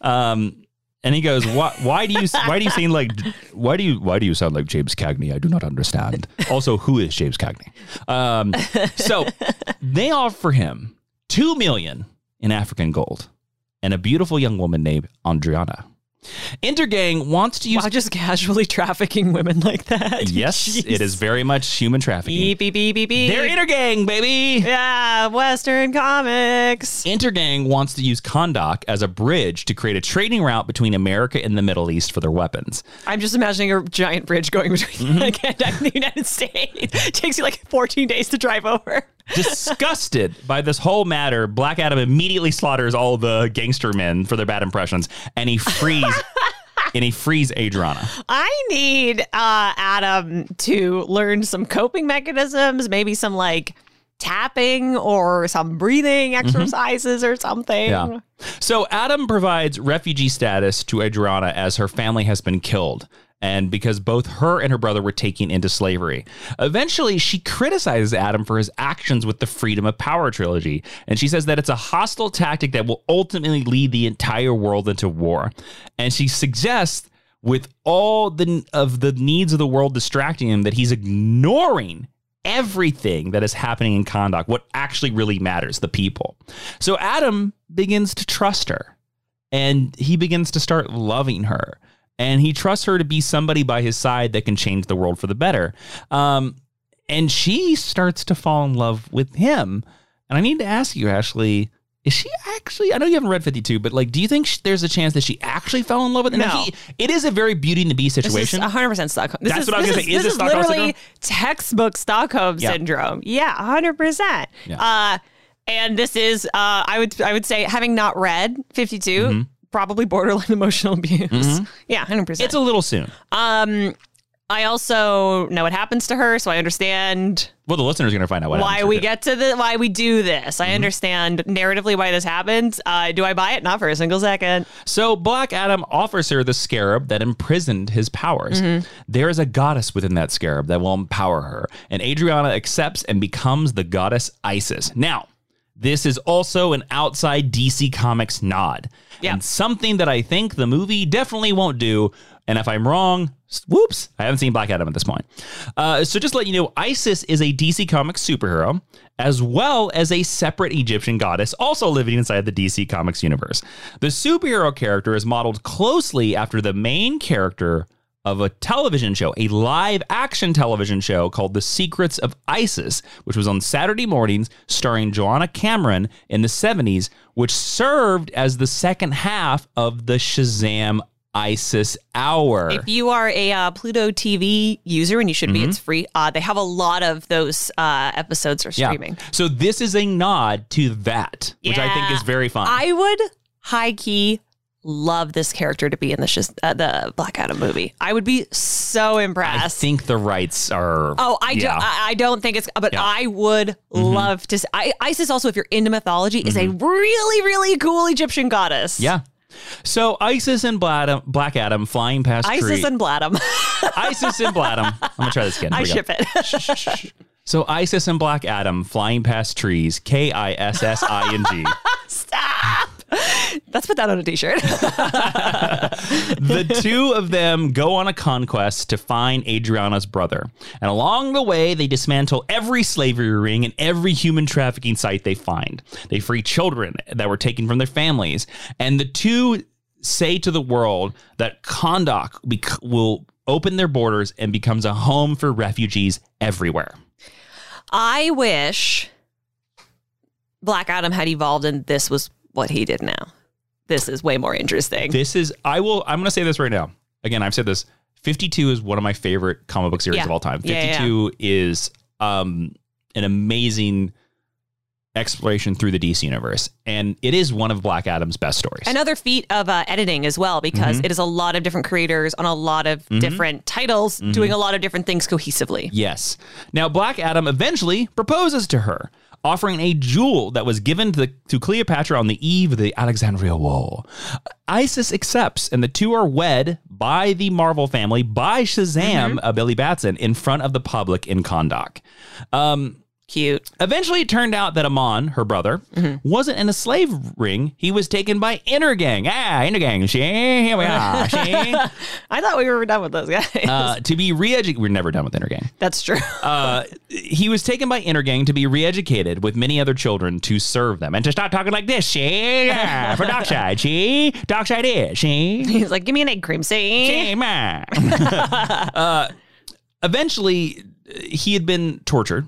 Um." And he goes, "Why? Why do you? Why do you seem like? Why do you? Why do you sound like James Cagney? I do not understand. Also, who is James Cagney? Um, so they offer him two million in African gold and a beautiful young woman named Adriana. Intergang wants to use. wow, just casually trafficking women like that. yes, Jeez. it is very much human trafficking. Beep, beep, beep, beep, beep. They're Intergang, baby. Yeah, Western comics. Intergang wants to use Kahndaq as a bridge to create a trading route between America and the Middle East for their weapons. I'm just imagining a giant bridge going between Mm-hmm. Canada and the United States. takes you like 14 days to drive over. Disgusted by this whole matter, Black Adam immediately slaughters all the gangster men for their bad impressions, and he frees and he frees Adriana. I need uh, Adam to learn some coping mechanisms, maybe some like tapping or some breathing exercises or something. Yeah. So Adam provides refugee status to Adriana as her family has been killed. And because both her and her brother were taken into slavery. Eventually, she criticizes Adam for his actions with the Freedom of Power trilogy. And she says that it's a hostile tactic that will ultimately lead the entire world into war. And she suggests, with all the of the needs of the world distracting him, that he's ignoring everything that is happening in Kahndaq, what actually really matters, the people. So Adam begins to trust her and he begins to start loving her. And he trusts her to be somebody by his side that can change the world for the better. Um, and she starts to fall in love with him. And I need to ask you, Ashley, is she actually? I know you haven't read 52, but like, do you think sh- there's a chance that she actually fell in love with him? No. He- it is a very Beauty and the Beast This is situation. 100% Stockholm. This That's is, what I was gonna say. Is, Is this this Stockholm literally textbook Stockholm Yeah. syndrome. Yeah, 100%. Uh, and this is, uh, I would I would say, having not read 52, probably borderline emotional abuse. Yeah, 100%. it's a little soon. um, I also know what happens to her, so I understand Well, the listeners going to find out why we get to the why we do this. I understand narratively why this happens. Uh, do I buy it? Not for a single second. So Black Adam offers her the scarab that imprisoned his powers. Mm-hmm. There is a goddess within that scarab that will empower her, and Adriana accepts and becomes the goddess Isis. Now, this is also an outside DC Comics nod, Yeah. and something that I think the movie definitely won't do. And if I'm wrong, whoops, I haven't seen Black Adam at this point. Uh, so just let you know, Isis is a DC Comics superhero, as well as a separate Egyptian goddess, also living inside the DC Comics universe. The superhero character is modeled closely after the main character of a television show, a live action television show called The Secrets of Isis, which was on Saturday mornings starring Joanna Cameron in the 70s, which served as the second half of the Shazam ISIS hour. If you are a uh, Pluto TV user, and you should be, it's free. Uh, they have a lot of those uh, episodes are streaming. So this is a nod to that, which I think is very fun. I would high key love this character to be in the Shiz- uh, the Black Adam movie. I would be so impressed. I think the rights are. Oh, I, yeah. I, I don't think it's, but Yeah. I would mm-hmm. love to. See, I, Isis also, if you're into mythology, is a mm-hmm. really, really cool Egyptian goddess. yeah. So Isis and Black Black Adam flying past trees. Isis tree- and Bladum. Isis and Black Adam. I'm gonna try this again. Here I we go. ship it. So Isis and Black Adam flying past trees. K I S S I N G. Stop. Let's put that on a t-shirt. the two of them go on a conquest to find Adriana's brother. And along the way, they dismantle every slavery ring and every human trafficking site they find. They free children that were taken from their families. And the two say to the world that Kahndaq bec- will open their borders and becomes a home for refugees everywhere. I wish Black Adam had evolved and this was what he did now. This is way more interesting. This is, I will, I'm going to say this right now. Again, I've said this 52 is one of my favorite comic book series Yeah. of all time. Yeah, yeah, 52 is um, an amazing exploration through the DC universe. And it is one of Black Adam's best stories. Another feat of uh, editing as well, because Mm-hmm. it is a lot of different creators on a lot of different titles Mm-hmm. doing a lot of different things cohesively. Yes. Now, Black Adam eventually proposes to her, offering a jewel that was given to, to Cleopatra on the eve of the Alexandria War. Isis accepts, and the two are wed by the Marvel family, by Shazam, uh, Billy Batson, in front of the public in Kahndaq. Um, Cute. Eventually, it turned out that Amon, her brother, wasn't in a slave ring. He was taken by Intergang. Ah, Intergang. She, here we are. She. I thought we were done with those guys. Uh, to be re-educated. We're never done with Intergang. That's true. Uh, he was taken by Intergang to be re-educated with many other children to serve them and to start talking like this. She, yeah, for Darkseid. She, Darkseid is. She, He's like, give me an egg cream, see? she, ma. uh, eventually, he had been tortured.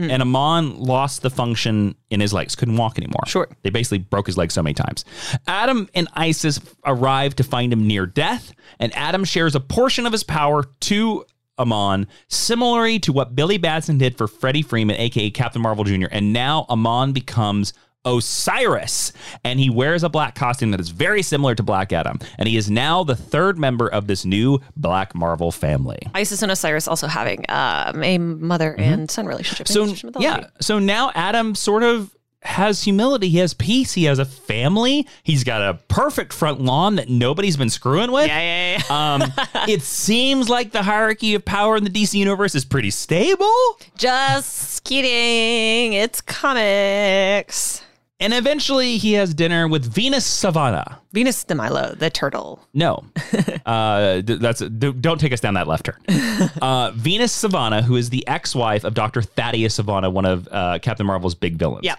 Mm. And Amon lost the function in his legs, couldn't walk anymore. Sure. They basically broke his legs so many times. Adam and Isis arrive to find him near death, and Adam shares a portion of his power to Amon, similarly to what Billy Batson did for Freddie Freeman, aka Captain Marvel Jr. And now Amon becomes Osiris. And he wears a black costume that is very similar to Black Adam. And he is now the third member of this new Black Marvel family. Isis and Osiris also having um, a mother and son relationship. So yeah, so now Adam sort of has humility. He has peace. He has a family. He's got a perfect front lawn that nobody's been screwing with. Yeah, yeah, yeah. Um, it seems like the hierarchy of power in the DC universe is pretty stable. Just kidding. It's comics. And eventually, he has dinner with Venus Sivana. Venus de Milo, the turtle. No, uh, that's don't take us down that left turn. Uh, Venus Sivana, who is the ex-wife of Doctor Thaddeus Sivana, one of uh, Captain Marvel's big villains. Yeah.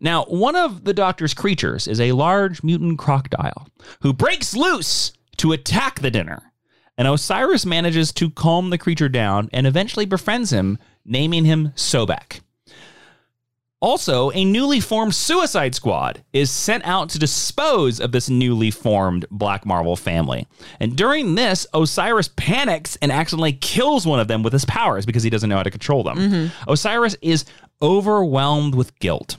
Now, one of the Doctor's creatures is a large mutant crocodile who breaks loose to attack the dinner, and Osiris manages to calm the creature down and eventually befriends him, naming him Sobek. Also, a newly formed Suicide Squad is sent out to dispose of this newly formed Black Marvel family. And during this, Osiris panics and accidentally kills one of them with his powers because he doesn't know how to control them. Mm-hmm. Osiris is overwhelmed with guilt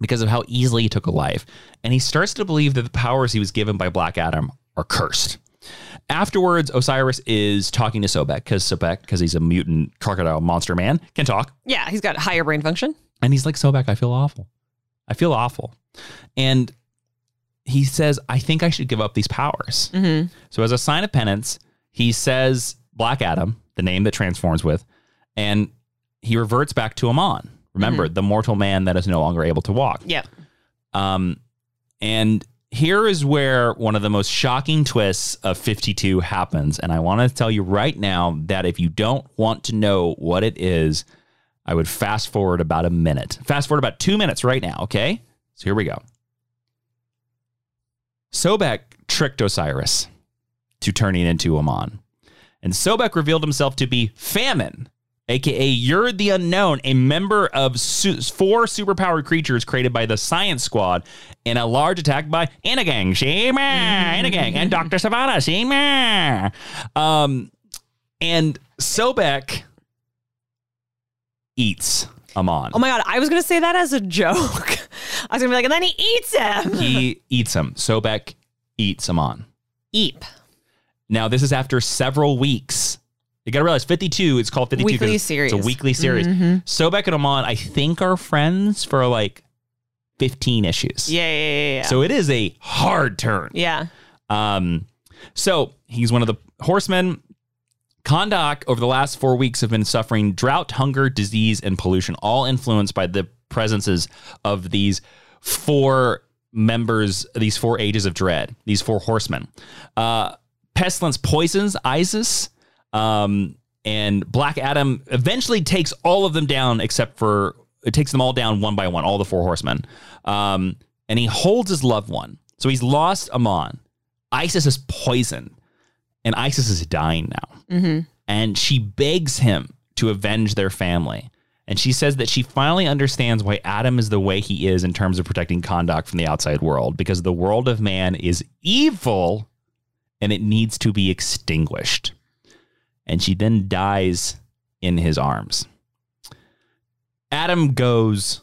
because of how easily he took a life, and he starts to believe that the powers he was given by Black Adam are cursed. Afterwards, Osiris is talking to Sobek because Sobek, because he's a mutant crocodile monster man, can talk. Yeah, he's got higher brain function. And he's like, Sobek, I feel awful. I feel awful. And he says, I think I should give up these powers. So, as a sign of penance, he says Black Adam, the name that transforms with, and he reverts back to Amon. Remember, the mortal man that is no longer able to walk. Yeah. Um, and here is where one of the most shocking twists of 52 happens. And I want to tell you right now that if you don't want to know what it is, I would fast forward about a minute. Fast forward about two minutes right now, okay? So here we go. Sobek tricked Osiris to turning into Amon. And Sobek revealed himself to be Famine, aka You're the Unknown, a member of su- four superpowered creatures created by the Science Squad in a large attack by Intergang, Shima, Intergang, and Dr. Sivana, Shima. Um, and Sobek eats Amon. Oh my god, I was gonna say that as a joke. I was gonna be like, and then he eats him. he eats him. Sobek eats Amon. Eep. Now, this is after several weeks. You got to realize 52, it's called 52. Weekly It's series. Mm-hmm. a weekly series. Sobek and Amon, I think, are friends for like 15 issues. Yeah, yeah, yeah, yeah. So it is a hard turn. yeah. Um, so he's one of the horsemen. Kahndaq, over the last four weeks, have been suffering drought, hunger, disease, and pollution, all influenced by the presences of these four members, these four ages of dread, these four horsemen. Uh, pestilence poisons Isis, um, and Black Adam eventually takes all of them down, except for it takes them all down one by one, all the four horsemen. Um, and he holds his loved one. So he's lost Amon. Isis is poisoned, and Isis is dying now. Mm-hmm. And she begs him to avenge their family. And she says that she finally understands why Adam is the way he is in terms of protecting Kahndaq from the outside world, because the world of man is evil and it needs to be extinguished. And she then dies in his arms. Adam goes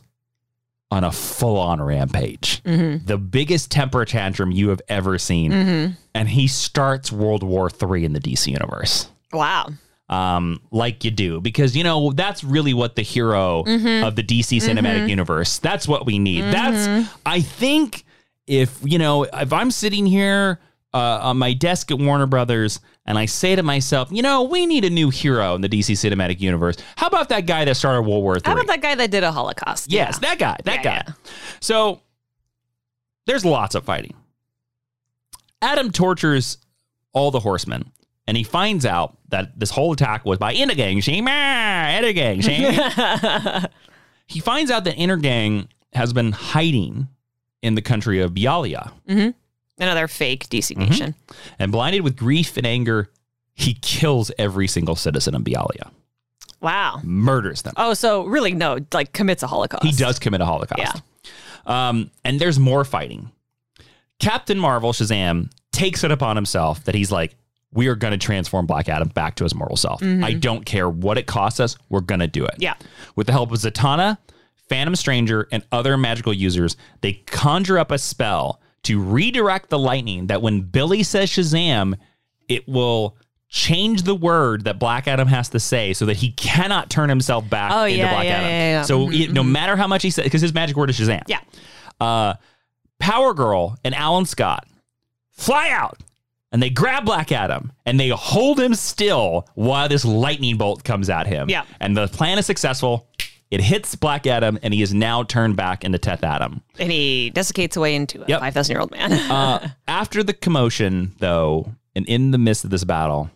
on a full on rampage, mm-hmm. the biggest temper tantrum you have ever seen. Mm-hmm. And he starts World War III in the DC universe Wow. um, like you do, because you know that's really what the hero mm-hmm. of the DC cinematic universe. That's what we need. That's I think if you know if I'm sitting here uh, on my desk at Warner Brothers and I say to myself, you know, we need a new hero in the DC cinematic universe. How about that guy that started World War III? How about that guy that did a Holocaust? Yes, that guy. That Yeah, guy. So there's lots of fighting. Adam tortures all the horsemen, and he finds out that this whole attack was by Intergang. Shema, Intergang. Shema. he finds out that Intergang has been hiding in the country of Bialia. Another fake DC Mm-hmm. nation. And blinded with grief and anger, he kills every single citizen of Bialia, Wow. murders them. Oh, so really, no, like commits a Holocaust. He does commit a Holocaust. Yeah. Um, and there's more fighting. Captain Marvel, Shazam, takes it upon himself that he's like, we are going to transform Black Adam back to his mortal self. I don't care what it costs us. We're going to do it. Mm-hmm. Yeah. With the help of Zatanna, Phantom Stranger, and other magical users, they conjure up a spell to redirect the lightning that when Billy says Shazam, it will change the word that Black Adam has to say so that he cannot turn himself back Oh, into yeah, Black yeah, Adam. yeah, yeah. So it- no matter how much he says, because his magic word is Shazam. Yeah. Uh, Power Girl and Alan Scott fly out and they grab Black Adam and they hold him still while this lightning bolt comes at him. Yeah. And the plan is successful. It hits Black Adam and he is now turned back into Teth Adam. And he desiccates away into a Yep. 5,000 year old man. Uh, after the commotion, though, and in the midst of this battle,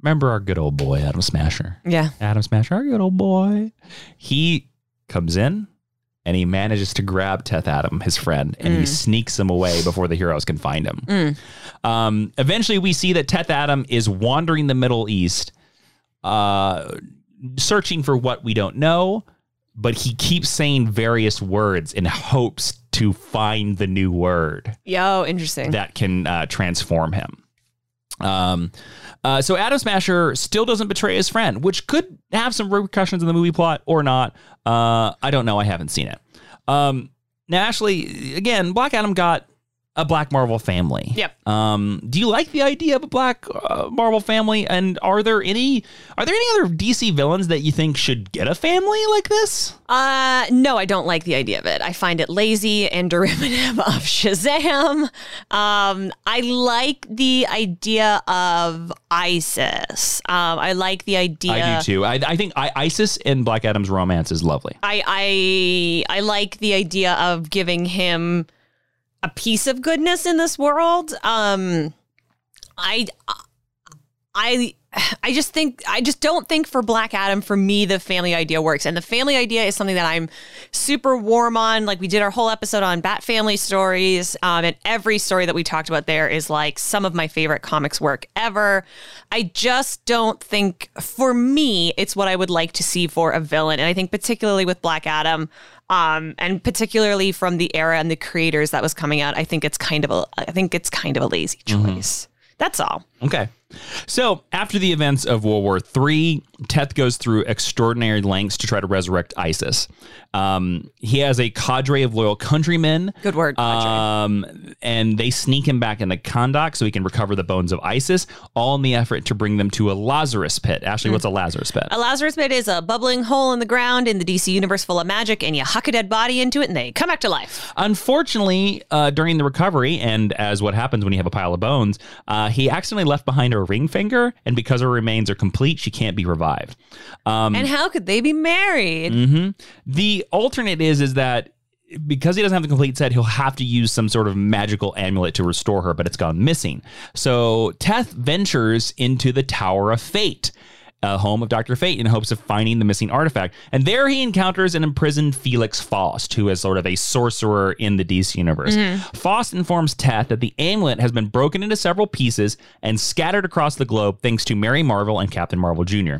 remember our good old boy, Atom Smasher. yeah. Atom Smasher, our good old boy. He comes in and he manages to grab Teth Adam, his friend, and he sneaks him away before the heroes can find him. Um, eventually, we see that Teth Adam is wandering the Middle East, uh, searching for what we don't know, but he keeps saying various words in hopes to find the new word Yo, interesting. that can uh, transform him. Um, uh, so Atom Smasher still doesn't betray his friend, which could have some repercussions in the movie plot or not. Uh, I don't know. I haven't seen it. Um, now, Ashley, again, Black Adam got a Black Marvel family. Yep. Um, do you like the idea of a Black uh, Marvel family? And are there any are there any other DC villains that you think should get a family like this? Uh, no, I don't like the idea of it. I find it lazy and derivative of Shazam. Um, I like the idea of ISIS. Um, I like the idea. I do too. I, I think I, Isis and Black Adam's romance is lovely. I I I like the idea of giving him a piece of goodness in this world. Um I I I just think I just don't think for Black Adam for me the family idea works. And the family idea is something that I'm super warm on. Like we did our whole episode on Bat Family stories. Um, and every story that we talked about there is like some of my favorite comics work ever. I just don't think for me it's what I would like to see for a villain. And I think particularly with Black Adam, um, and particularly from the era and the creators that was coming out, I think it's kind of a I think it's kind of a lazy choice. That's all. Okay. So after the events of World War III, Teth goes through extraordinary lengths to try to resurrect ISIS. Um, he has a cadre of loyal countrymen. Good word. Um, and they sneak him back into Kahndaq so he can recover the bones of ISIS, all in the effort to bring them to a Lazarus pit. Ashley, what's a Lazarus pit? A Lazarus pit is a bubbling hole in the ground in the DC universe full of magic, and you huck a dead body into it, and they come back to life. Unfortunately, uh, during the recovery, and as what happens when you have a pile of bones, uh, he accidentally left behind her ring finger, and because her remains are complete, she can't be revived. Um, and how could they be married? mhm. The alternate is is that because he doesn't have the complete set, he'll have to use some sort of magical amulet to restore her, but it's gone missing. So Teth ventures into the Tower of Fate. A home of Dr. Fate in hopes of finding the missing artifact. And there he encounters an imprisoned Felix Faust, who is sort of a sorcerer in the DC universe. Mm-hmm. Faust informs Teth that the amulet has been broken into several pieces and scattered across the globe thanks to Mary Marvel and Captain Marvel Jr.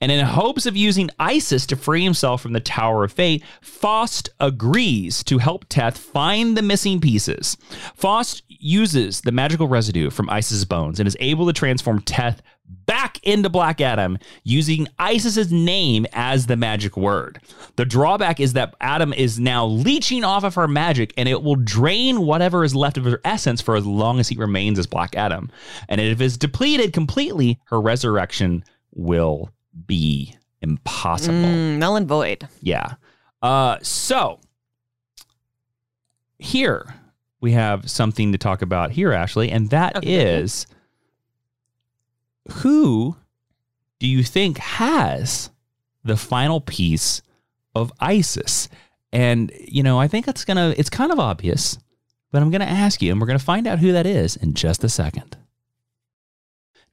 And in hopes of using Isis to free himself from the Tower of Fate, Faust agrees to help Teth find the missing pieces. Faust uses the magical residue from Isis's bones and is able to transform Teth back into Black Adam using Isis's name as the magic word. The drawback is that Adam is now leeching off of her magic and it will drain whatever is left of her essence for as long as he remains as Black Adam. And if it's depleted completely, her resurrection will be impossible. Mm, null and void. Yeah. Uh, so here we have something to talk about here, Ashley, and that is Okay. Who do you think has the final piece of ISIS? And you know, I think it's gonna it's kind of obvious, but I'm gonna ask you, and we're gonna find out who that is in just a second.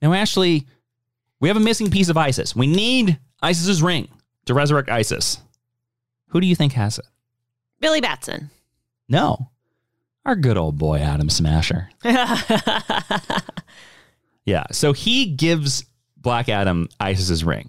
Now, Ashley, we have a missing piece of ISIS. We need ISIS's ring to resurrect ISIS. Who do you think has it? Billy Batson. No. Our good old boy, Atom Smasher. Yeah. So he gives Black Adam Isis's ring.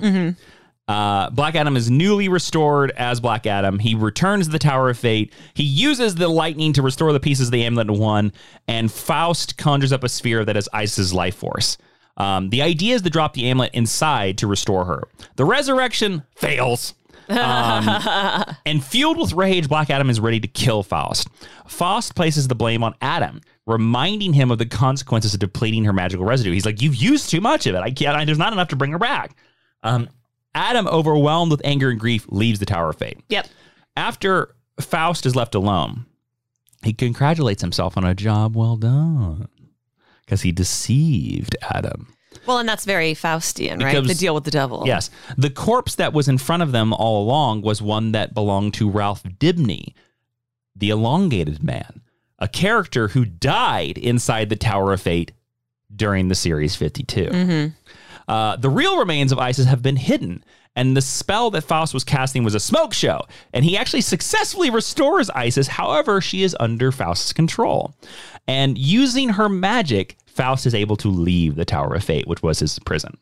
Uh, Black Adam is newly restored as Black Adam. He returns to the Tower of Fate. He uses the lightning to restore the pieces of the amulet into one, and Faust conjures up a sphere that is Isis's life force. Um, the idea is to drop the amulet inside to restore her. The resurrection fails. Um, and fueled with rage, Black Adam is ready to kill Faust. Faust places the blame on Adam, reminding him of the consequences of depleting her magical residue. He's like, "You've used too much of it. I can't. I, there's not enough to bring her back." Um, Adam, overwhelmed with anger and grief, leaves the Tower of Fate. Yep. After Faust is left alone, he congratulates himself on a job well done because he deceived Adam. Well, and that's very Faustian, right? Because- The deal with the devil. Yes. The corpse that was in front of them all along was one that belonged to Ralph Dibny, the elongated man, a character who died inside the Tower of Fate during the Series 52. Uh, the real remains of Isis have been hidden, and the spell that Faust was casting was a smoke show, and he actually successfully restores Isis. However, she is under Faust's control. And using her magic, Faust is able to leave the Tower of Fate, which was his prison.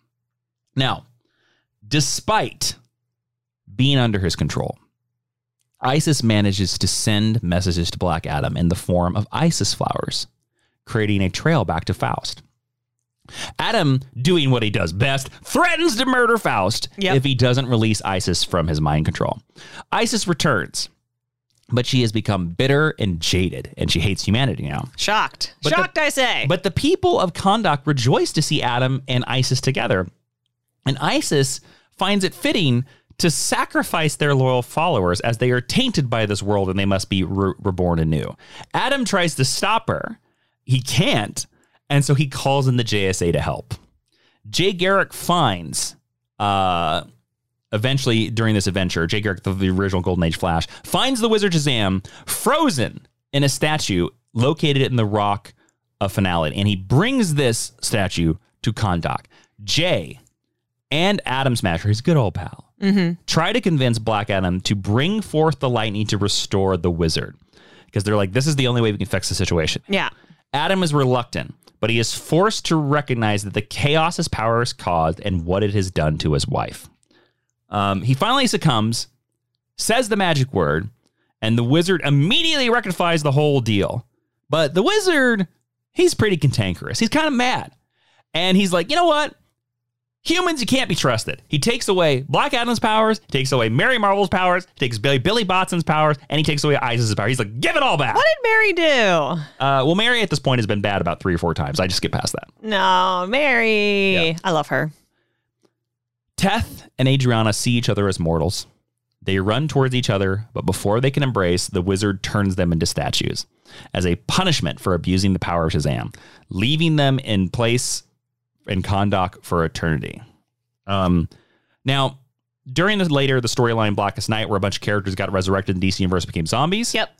Now, despite being under his control, Isis manages to send messages to Black Adam in the form of Isis flowers, creating a trail back to Faust. Adam, doing what he does best, threatens to murder Faust Yep. if he doesn't release Isis from his mind control. Isis returns, but she has become bitter and jaded, and she hates humanity now. Shocked. But the- Shocked, I say. But the people of Kahndaq rejoice to see Adam and Isis together. And Isis finds it fitting to sacrifice their loyal followers as they are tainted by this world and they must be re- reborn anew. Adam tries to stop her. He can't. And so he calls in the JSA to help. Jay Garrick finds, uh, eventually during this adventure, Jay Garrick, the, the original Golden Age Flash, finds the wizard Shazam frozen in a statue located in the rock of finality. And he brings this statue to Kahndaq. Jay and Atom Smasher, his good old pal, mm-hmm. try to convince Black Adam to bring forth the lightning to restore the wizard. Because they're like, this is the only way we can fix the situation. yeah. Adam is reluctant, but he is forced to recognize that the chaos his power has caused and what it has done to his wife. Um, he finally succumbs, says the magic word, and the wizard immediately rectifies the whole deal. But the wizard, he's pretty cantankerous. He's kind of mad. And he's like, you know what? Humans, you can't be trusted. He takes away Black Adam's powers, takes away Mary Marvel's powers, takes Billy, Billy Batson's powers, and he takes away Isis's power. He's like, give it all back. What did Mary do? Uh, well, Mary at this point has been bad about three or four times. I just get past that. No, Mary. Yeah. I love her. Teth and Adriana see each other as mortals. They run towards each other, but before they can embrace, the wizard turns them into statues as a punishment for abusing the power of Shazam, leaving them in place in Kahndaq for eternity. Um, now, during the later the storyline Blackest Night, where a bunch of characters got resurrected in DC universe became zombies. Yep.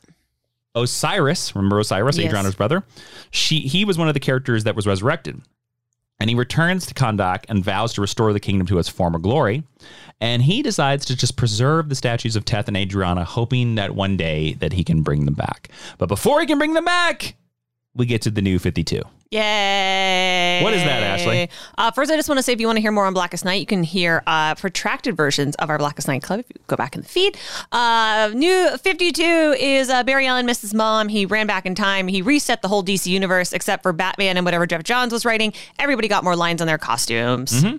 Osiris, remember Osiris, Yes. Adriana's brother? She he was one of the characters that was resurrected. And he returns to Kahndaq and vows to restore the kingdom to its former glory. And he decides to just preserve the statues of Teth and Adriana, hoping that one day that he can bring them back. But before he can bring them back, we get to the new 52. Yay. What is that, Ashley? Uh, first, I just want to say if you want to hear more on Blackest Night, you can hear uh, protracted versions of our Blackest Night Club if you go back in the feed. Uh, new 52 is uh, Barry Allen missed his mom. He ran back in time. He reset the whole DC universe except for Batman and whatever Geoff Johns was writing. Everybody got more lines on their costumes. Mm-hmm.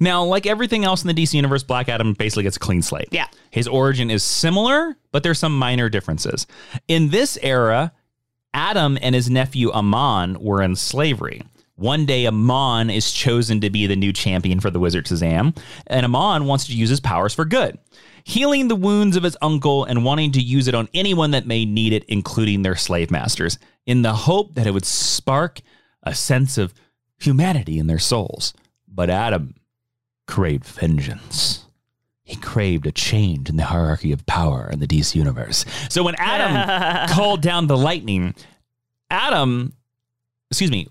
Now, like everything else in the DC universe, Black Adam basically gets a clean slate. Yeah. His origin is similar, but there's some minor differences. In this era, Adam and his nephew Amon were in slavery. One day, Amon is chosen to be the new champion for the Wizard Shazam, and Amon wants to use his powers for good, healing the wounds of his uncle and wanting to use it on anyone that may need it, including their slave masters, in the hope that it would spark a sense of humanity in their souls. But Adam craved vengeance. He craved a change in the hierarchy of power in the DC universe. So when Adam called down the lightning, Adam, excuse me,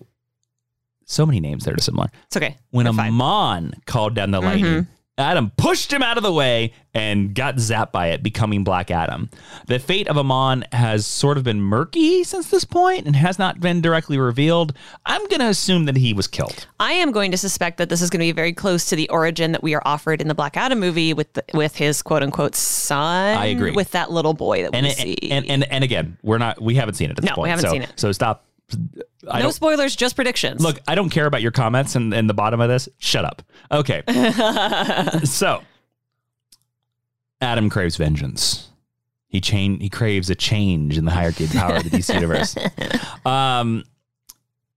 so many names that are similar. It's okay. When fine. Amon called down the lightning, mm-hmm. Adam pushed him out of the way and got zapped by it, becoming Black Adam. The fate of Amon has sort of been murky since this point and has not been directly revealed. I'm going to assume that he was killed. I am going to suspect that this is going to be very close to the origin that we are offered in the Black Adam movie with the, with his quote unquote son. I agree. With that little boy that And, we it- see. and and and again, we're not we haven't seen it at this No, we point. haven't so, seen it. So stop. I no spoilers, just predictions. Look, I don't care about your comments in, in the bottom of this. Shut up. Okay. so, Adam craves vengeance. He chain he craves a change in the hierarchy of power of the DC universe. Um,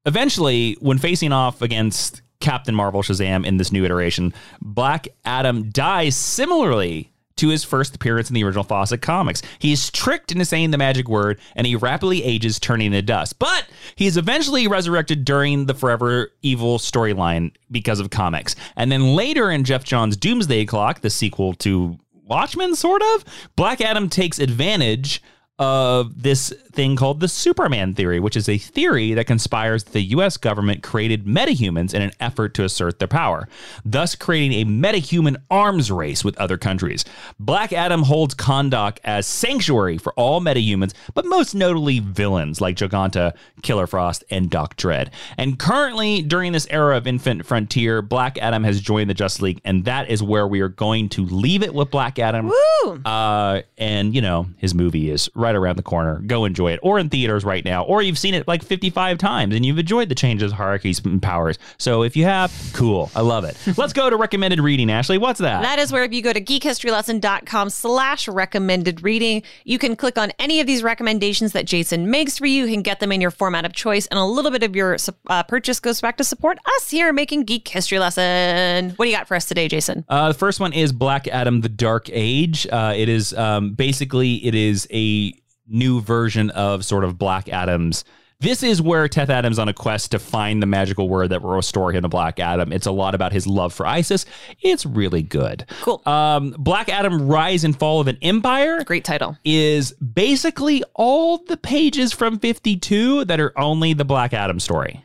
eventually, when facing off against Captain Marvel Shazam in this new iteration, Black Adam dies similarly to his first appearance in the original Fawcett comics. He is tricked into saying the magic word and he rapidly ages, turning to dust. But he is eventually resurrected during the Forever Evil storyline because of comics. And then later in Geoff Johns' Doomsday Clock, the sequel to Watchmen, sort of, Black Adam takes advantage of this thing called the Superman theory, which is a theory that conspires that the US government created metahumans in an effort to assert their power, thus creating a metahuman arms race with other countries. Black Adam holds Kahndaq as sanctuary for all metahumans, but most notably villains like Giganta, Killer Frost, and Doc Dread. And currently, during this era of Infinite Frontier, Black Adam has joined the Justice League, and that is where we are going to leave it with Black Adam. Woo! Uh, and you know, his movie is right around the corner. Go enjoy it, or in theaters right now, or you've seen it like 55 times and you've enjoyed the changes, hierarchies, and powers. So if you have, cool. I love it. Let's go to recommended reading, Ashley. What's that? That is where if you go to geekhistorylesson.com slash recommended reading, you can click on any of these recommendations that Jason makes for you. You can get them in your format of choice, and a little bit of your uh, purchase goes back to support us here making Geek History Lesson. What do you got for us today, Jason? Uh, the first one is Black Adam: The Dark Age. Uh, it is um, basically it is a new version of sort of Black Adam's. This is where Teth Adams on a quest to find the magical word that will restore him to Black Adam. It's a lot about his love for Isis. It's really good. Cool. Um, Black Adam: Rise and Fall of an Empire Great title. is basically all the pages from 52 that are only the Black Adam story,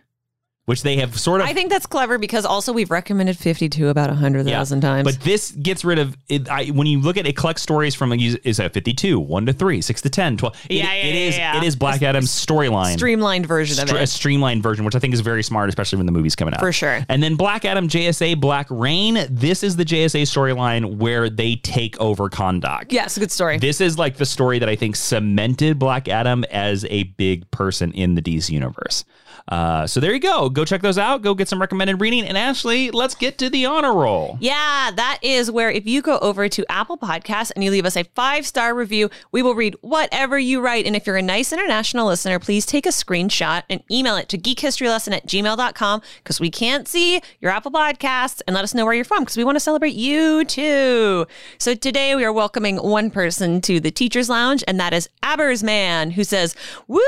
which they have sort of I think that's clever because also we've recommended 52 about a 100,000 times. But this gets rid of it. I, when you look at it, collects stories from like, is that 52, 1 to 3, 6 to 10, 12. It- Yeah, yeah, it is yeah, yeah. it is Black Adam's storyline. streamlined version of Stre- a streamlined version, which I think is very smart, especially when the movie's coming out. For sure. And then Black Adam JSA Black Rain. This is the JSA storyline where they take over Kahndaq. Yeah, it's a good story. This is like the story that I think cemented Black Adam as a big person in the DC universe. Uh, so there you go. Go check those out. Go get some recommended reading. And Ashley, let's get to the honor roll. Yeah, that is where if you go over to Apple Podcasts and you leave us a five star review, we will read whatever you write. And if you're a nice international listener, please take a screenshot and email it to geekhistorylesson at gmail.com because we can't see your Apple Podcasts and let us know where you're from because we want to celebrate you too. So today we are welcoming one person to the Teacher's Lounge, and that is Abersman, who says, Woo!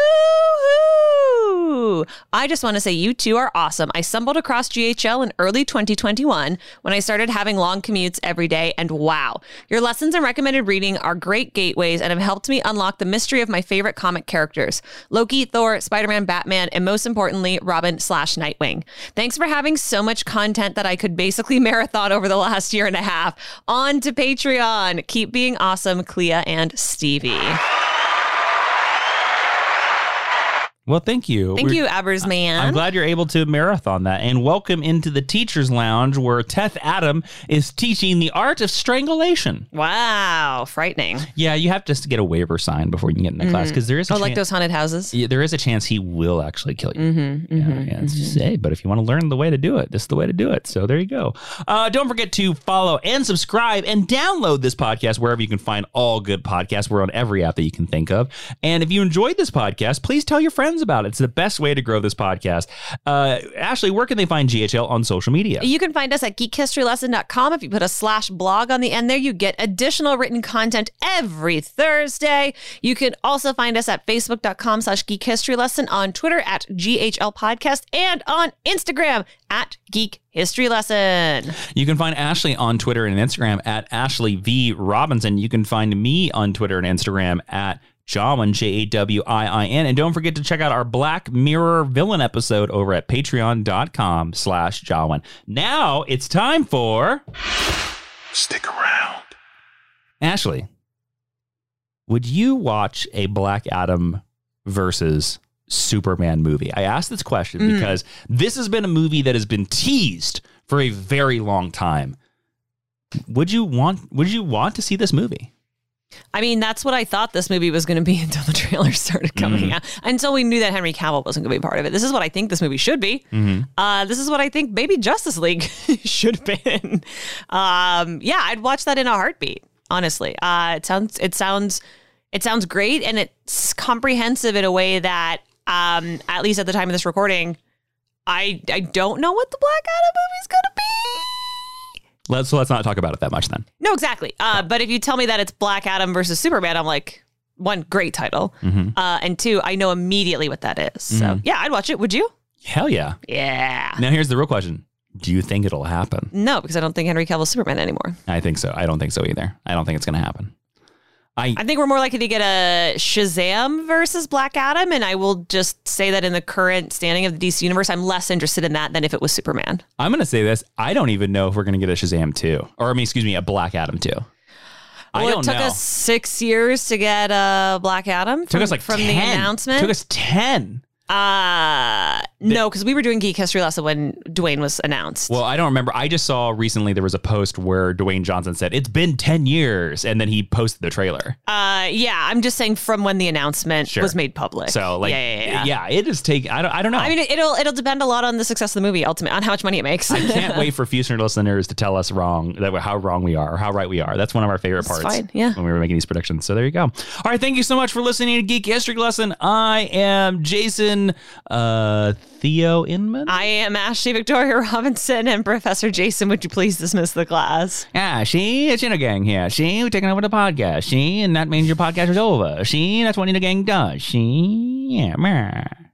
I just want to say you two are awesome. I stumbled across GHL in early 2021 when I started having long commutes every day, and wow, your lessons and recommended reading are great gateways and have helped me unlock the mystery of my favorite comic characters Loki, Thor, Spider Man, Batman, and most importantly, Robin slash Nightwing. Thanks for having so much content that I could basically marathon over the last year and a half. On to Patreon. Keep being awesome, Clea and Stevie. Well, thank you. Thank We're- you, Abersman. I'm glad you're able to marathon that. And welcome into the Teacher's Lounge where Teth Adam is teaching the art of strangulation. Wow, frightening. Yeah, you have to get a waiver signed before you can get in the class because there is a Oh, chan- like those haunted houses? Yeah, there is a chance he will actually kill you. Mm-hmm, yeah, yeah, it's just hey, but if you want to learn the way to do it, this is the way to do it. So there you go. Uh, don't forget to follow and subscribe and download this podcast wherever you can find all good podcasts. We're on every app that you can think of. And if you enjoyed this podcast, please tell your friends about it. It's the best way to grow this podcast. Uh, Ashley, where can they find GHL on social media? You can find us at geekhistorylesson.com. If you put a slash blog on the end there, you get additional written content every Thursday. You can also find us at facebook.com slash geekhistorylesson, on Twitter at GHL Podcast, and on Instagram at Geek History Lesson. You can find Ashley on Twitter and Instagram at Ashley V Robinson. You can find me on Twitter and Instagram at Jawiin, J A W I I N. And don't forget to check out our Black Mirror villain episode over at patreon.com slash Jawiin. Now it's time for Stick around. Ashley. Would you watch a Black Adam versus Superman movie? I asked this question mm. because this has been a movie that has been teased for a very long time. Would you want would you want to see this movie? I mean, that's what I thought this movie was going to be until the trailer started coming out. Until we knew that Henry Cavill wasn't going to be part of it. This is what I think this movie should be. Uh, this is what I think maybe Justice League should have been. Um, yeah, I'd watch that in a heartbeat. Honestly, uh, it sounds it sounds it sounds great, and it's comprehensive in a way that, um, at least at the time of this recording, I I don't know what the Black Adam movie's gonna be. Let's so let's not talk about it that much then. No, exactly. Uh, but if you tell me that it's Black Adam versus Superman, I'm like, one, great title, Mm-hmm. uh, and two, I know immediately what that is. So yeah, I'd watch it. Would you? Hell yeah. Yeah. Now here's the real question: Do you think it'll happen? No, because I don't think Henry Cavill's Superman anymore. I think so. I don't think so either. I don't think it's going to happen. I I think we're more likely to get a Shazam versus Black Adam, and I will just say that in the current standing of the DC universe, I'm less interested in that than if it was Superman. I'm going to say this. I don't even know if we're going to get a Shazam 2. Or I mean, excuse me, a Black Adam 2. I don't know. it took know. us six years to get uh, Black Adam. took us like from 10. the announcement. Took us 10. Uh no, because we were doing Geek History lesson when Dwayne was announced. Well, I don't remember. I just saw recently there was a post where Dwayne Johnson said, It's been 10 years. And then he posted the trailer. uh, yeah, I'm just saying from when the announcement Sure. was made public. So, like, yeah, yeah, yeah. it is take. I don't, I don't know. I mean, it'll it'll depend a lot on the success of the movie, ultimately, on how much money it makes. I can't wait for future listeners to tell us wrong that how wrong we are or how right we are. That's one of our favorite That's parts. fine, yeah. When we were making these predictions. So there you go. All right, thank you so much for listening to Geek History Lesson. I am Jason uh, Theo Inman. I am Ashley Victoria Robinson and Professor Jason. Would you please dismiss the class? Yeah, she, it's a Gang here. She, we're taking over the podcast. She, and that means your podcast is over. She, that's what Intergang does. She, yeah, meh.